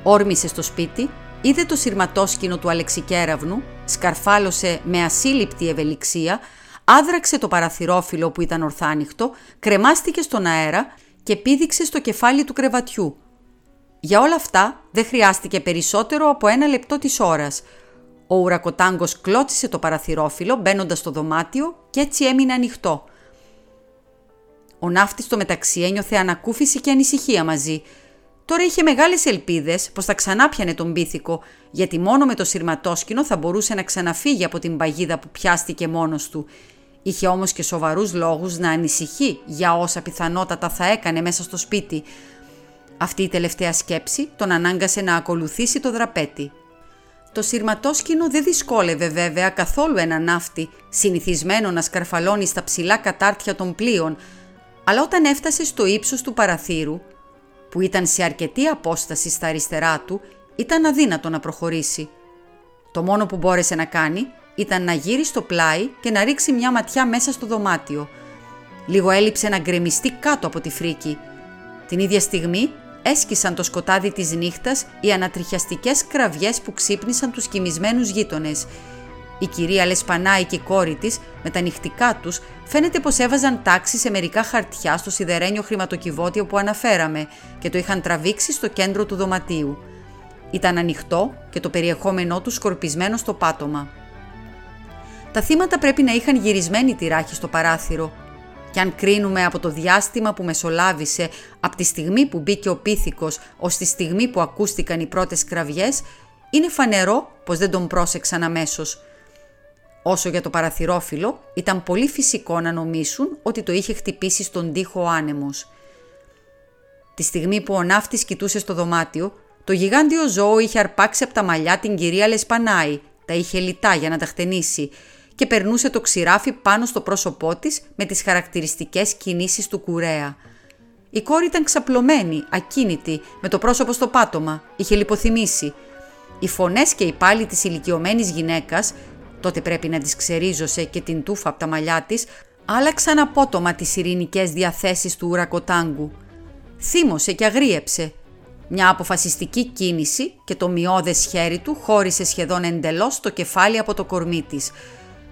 Όρμησε στο σπίτι, είδε το σειρματόσκηνο του Αλεξικέραυνου, σκαρφάλωσε με ασύλληπτη ευελιξία, άδραξε το παραθυρόφυλλο που ήταν ορθάνυχτο, κρεμάστηκε στον αέρα και πήδηξε στο κεφάλι του κρεβατιού. Για όλα αυτά δεν χρειάστηκε περισσότερο από ένα λεπτό της ώρας – ο ουρακοτάγκος κλώτσισε το παραθυρόφυλλο μπαίνοντας στο δωμάτιο και έτσι έμεινε ανοιχτό. Ο ναύτης στο μεταξύ ένιωθε ανακούφιση και ανησυχία μαζί. Τώρα είχε μεγάλες ελπίδες πως θα ξανά πιανε τον πίθηκο, γιατί μόνο με το σειρματόσκηνο θα μπορούσε να ξαναφύγει από την παγίδα που πιάστηκε μόνος του. Είχε όμως και σοβαρούς λόγους να ανησυχεί για όσα πιθανότατα θα έκανε μέσα στο σπίτι. Αυτή η τελευταία σκέψη τον ανάγκασε να ακολουθήσει το δραπέτη. Το σειρματόσκηνο δεν δυσκόλευε βέβαια καθόλου ένα ναύτη, συνηθισμένο να σκαρφαλώνει στα ψηλά κατάρτια των πλοίων, αλλά όταν έφτασε στο ύψος του παραθύρου, που ήταν σε αρκετή απόσταση στα αριστερά του, ήταν αδύνατο να προχωρήσει. Το μόνο που μπόρεσε να κάνει ήταν να γύρει στο πλάι και να ρίξει μια ματιά μέσα στο δωμάτιο. Λίγο έλειψε να γκρεμιστεί κάτω από τη φρίκη. Την ίδια στιγμή έσκησαν το σκοτάδι της νύχτας οι ανατριχιαστικές κραυγές που ξύπνησαν τους κοιμισμένους γείτονες. Η κυρία Λεσπανάη και η κόρη της, με τα νυχτικά τους, φαίνεται πως έβαζαν τάξη σε μερικά χαρτιά στο σιδερένιο χρηματοκιβώτιο που αναφέραμε και το είχαν τραβήξει στο κέντρο του δωματίου. Ήταν ανοιχτό και το περιεχόμενό τους σκορπισμένο στο πάτωμα. Τα θύματα πρέπει να είχαν γυρισμένη τη ράχη στο παράθυρο. Και αν κρίνουμε από το διάστημα που μεσολάβησε από τη στιγμή που μπήκε ο πίθηκος ως τη στιγμή που ακούστηκαν οι πρώτες κραυγές, είναι φανερό πως δεν τον πρόσεξαν αμέσως. Όσο για το παραθυρόφυλλο, ήταν πολύ φυσικό να νομίσουν ότι το είχε χτυπήσει στον τοίχο ο άνεμος. Τη στιγμή που ο ναύτης κοιτούσε στο δωμάτιο, το γιγάντιο ζώο είχε αρπάξει από τα μαλλιά την κυρία Λεσπανάη, τα είχε λιτά για να τα χτενίσει και περνούσε το ξηράφι πάνω στο πρόσωπό της με τις χαρακτηριστικές κινήσεις του κουρέα. Η κόρη ήταν ξαπλωμένη, ακίνητη, με το πρόσωπο στο πάτωμα, είχε λιποθυμήσει. Οι φωνές και οι πάλι της ηλικιωμένης γυναίκας, τότε πρέπει να τις ξερίζωσε και την τούφα από τα μαλλιά της, άλλαξαν απότομα τις ειρηνικές διαθέσεις του ουρακοτάγκου. Θύμωσε και αγρίεψε, μια αποφασιστική κίνηση και το μειώδες χέρι του χώρισε σχεδόν εντελώς το κεφάλι από το κορμί της.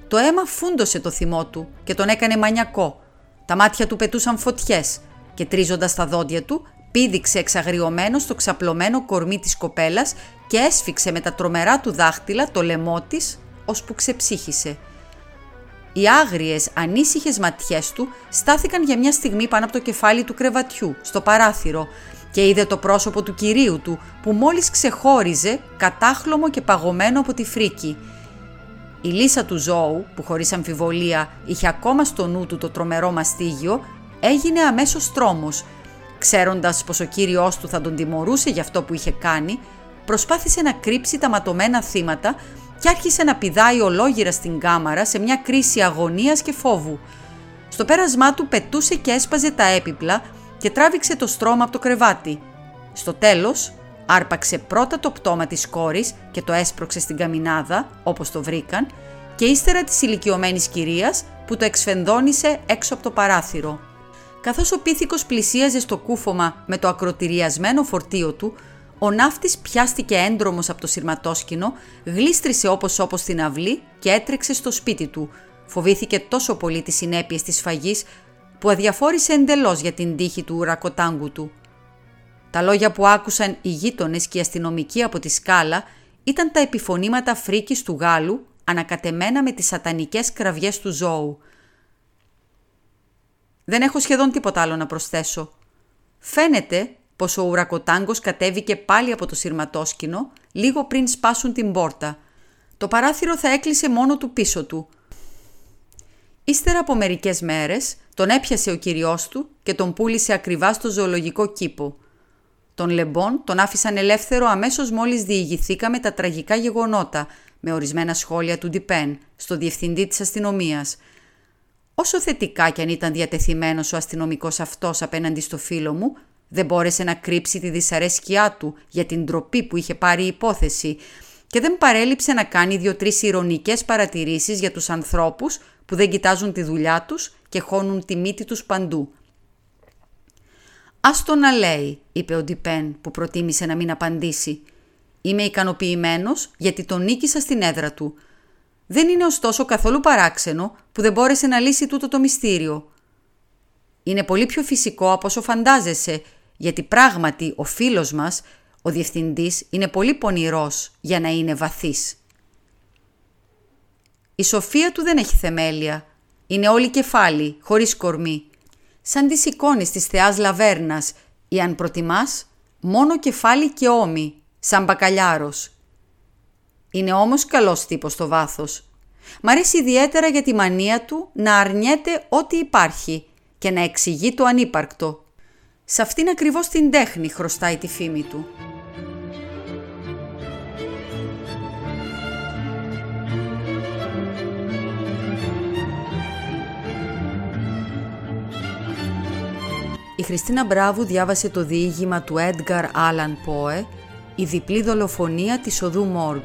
Το αίμα φούντωσε το θυμό του και τον έκανε μανιακό. Τα μάτια του πετούσαν φωτιές και τρίζοντας τα δόντια του πήδηξε εξαγριωμένος στο ξαπλωμένο κορμί της κοπέλας και έσφιξε με τα τρομερά του δάχτυλα το λαιμό της, ώσπου ξεψύχησε. Οι άγριες, ανήσυχες ματιές του στάθηκαν για μια στιγμή πάνω από το κεφάλι του κρεβατιού, στο παράθυρο, και είδε το πρόσωπο του κυρίου του που μόλις ξεχώριζε κατάχλωμο και παγωμένο από τη φρίκη. Η λύσα του ζώου, που χωρίς αμφιβολία είχε ακόμα στο νου του το τρομερό μαστίγιο, έγινε αμέσως τρόμος. Ξέροντας πως ο κύριος του θα τον τιμωρούσε για αυτό που είχε κάνει, προσπάθησε να κρύψει τα ματωμένα θύματα και άρχισε να πηδάει ολόγυρα στην κάμαρα σε μια κρίση αγωνίας και φόβου. Στο πέρασμά του πετούσε και έσπαζε τα έπιπλα και τράβηξε το στρώμα από το κρεβάτι. Στο τέλος, άρπαξε πρώτα το πτώμα της κόρης και το έσπρωξε στην καμινάδα, όπως το βρήκαν, και ύστερα της ηλικιωμένης κυρίας που το εξφενδόνησε έξω από το παράθυρο. Καθώς ο πίθηκος πλησίαζε στο κούφωμα με το ακροτηριασμένο φορτίο του, ο ναύτης πιάστηκε έντρομος από το σειρματόσκηνο, γλίστρισε όπως όπως στην αυλή και έτρεξε στο σπίτι του. Φοβήθηκε τόσο πολύ τις συνέπειες της φαγής που αδιαφόρησε εντελώς για την τύχη του ουρακοτάγκου του. Τα λόγια που άκουσαν οι γείτονες και οι αστυνομικοί από τη σκάλα ήταν τα επιφωνήματα φρίκης του Γάλλου ανακατεμένα με τις σατανικές κραυγές του ζώου. Δεν έχω σχεδόν τίποτα άλλο να προσθέσω. Φαίνεται πως ο ουρακοτάγκος κατέβηκε πάλι από το σειρματόσκηνο λίγο πριν σπάσουν την πόρτα. Το παράθυρο θα έκλεισε μόνο του πίσω του. Ύστερα από μερικές μέρες τον έπιασε ο κυριός του και τον πούλησε ακριβά στο ζωολογικό κήπο. Τον Λεμπόν τον άφησαν ελεύθερο αμέσως μόλις διηγηθήκαμε τα τραγικά γεγονότα με ορισμένα σχόλια του Ντιπέν στο διευθυντή της αστυνομίας. Όσο θετικά κι αν ήταν διατεθειμένος ο αστυνομικός αυτός απέναντι στο φίλο μου, δεν μπόρεσε να κρύψει τη δυσαρέσκειά του για την τροπή που είχε πάρει η υπόθεση και δεν παρέλειψε να κάνει δύο-τρεις ηρωνικές παρατηρήσεις για τους ανθρώπους που δεν κοιτάζουν τη δουλειά τους και χώνουν τη μύτη τους παντού. «Ας το να λέει», είπε ο Ντιπέν που προτίμησε να μην απαντήσει. «Είμαι ικανοποιημένος γιατί τον νίκησα στην έδρα του. Δεν είναι ωστόσο καθόλου παράξενο που δεν μπόρεσε να λύσει τούτο το μυστήριο. Είναι πολύ πιο φυσικό από όσο φαντάζεσαι, γιατί πράγματι ο φίλος μας, ο διευθυντής, είναι πολύ πονηρός για να είναι βαθύς. Η σοφία του δεν έχει θεμέλια. Είναι όλη κεφάλι, χωρίς κορμί. Σαν τις εικόνες της θεάς Λαβέρνας ή αν προτιμάς, μόνο κεφάλι και ώμη, σαν μπακαλιάρος. Είναι όμως καλός τύπος στο βάθος. Μ' αρέσει ιδιαίτερα για τη μανία του να αρνιέται ό,τι υπάρχει και να εξηγεί το ανύπαρκτο. Σε αυτήν ακριβώς την τέχνη χρωστάει τη φήμη του. Η Χριστίνα Μπράβου διάβασε το διήγημα του Έντγκαρ Άλαν Πόε «Η διπλή δολοφονία της οδού Μόργ».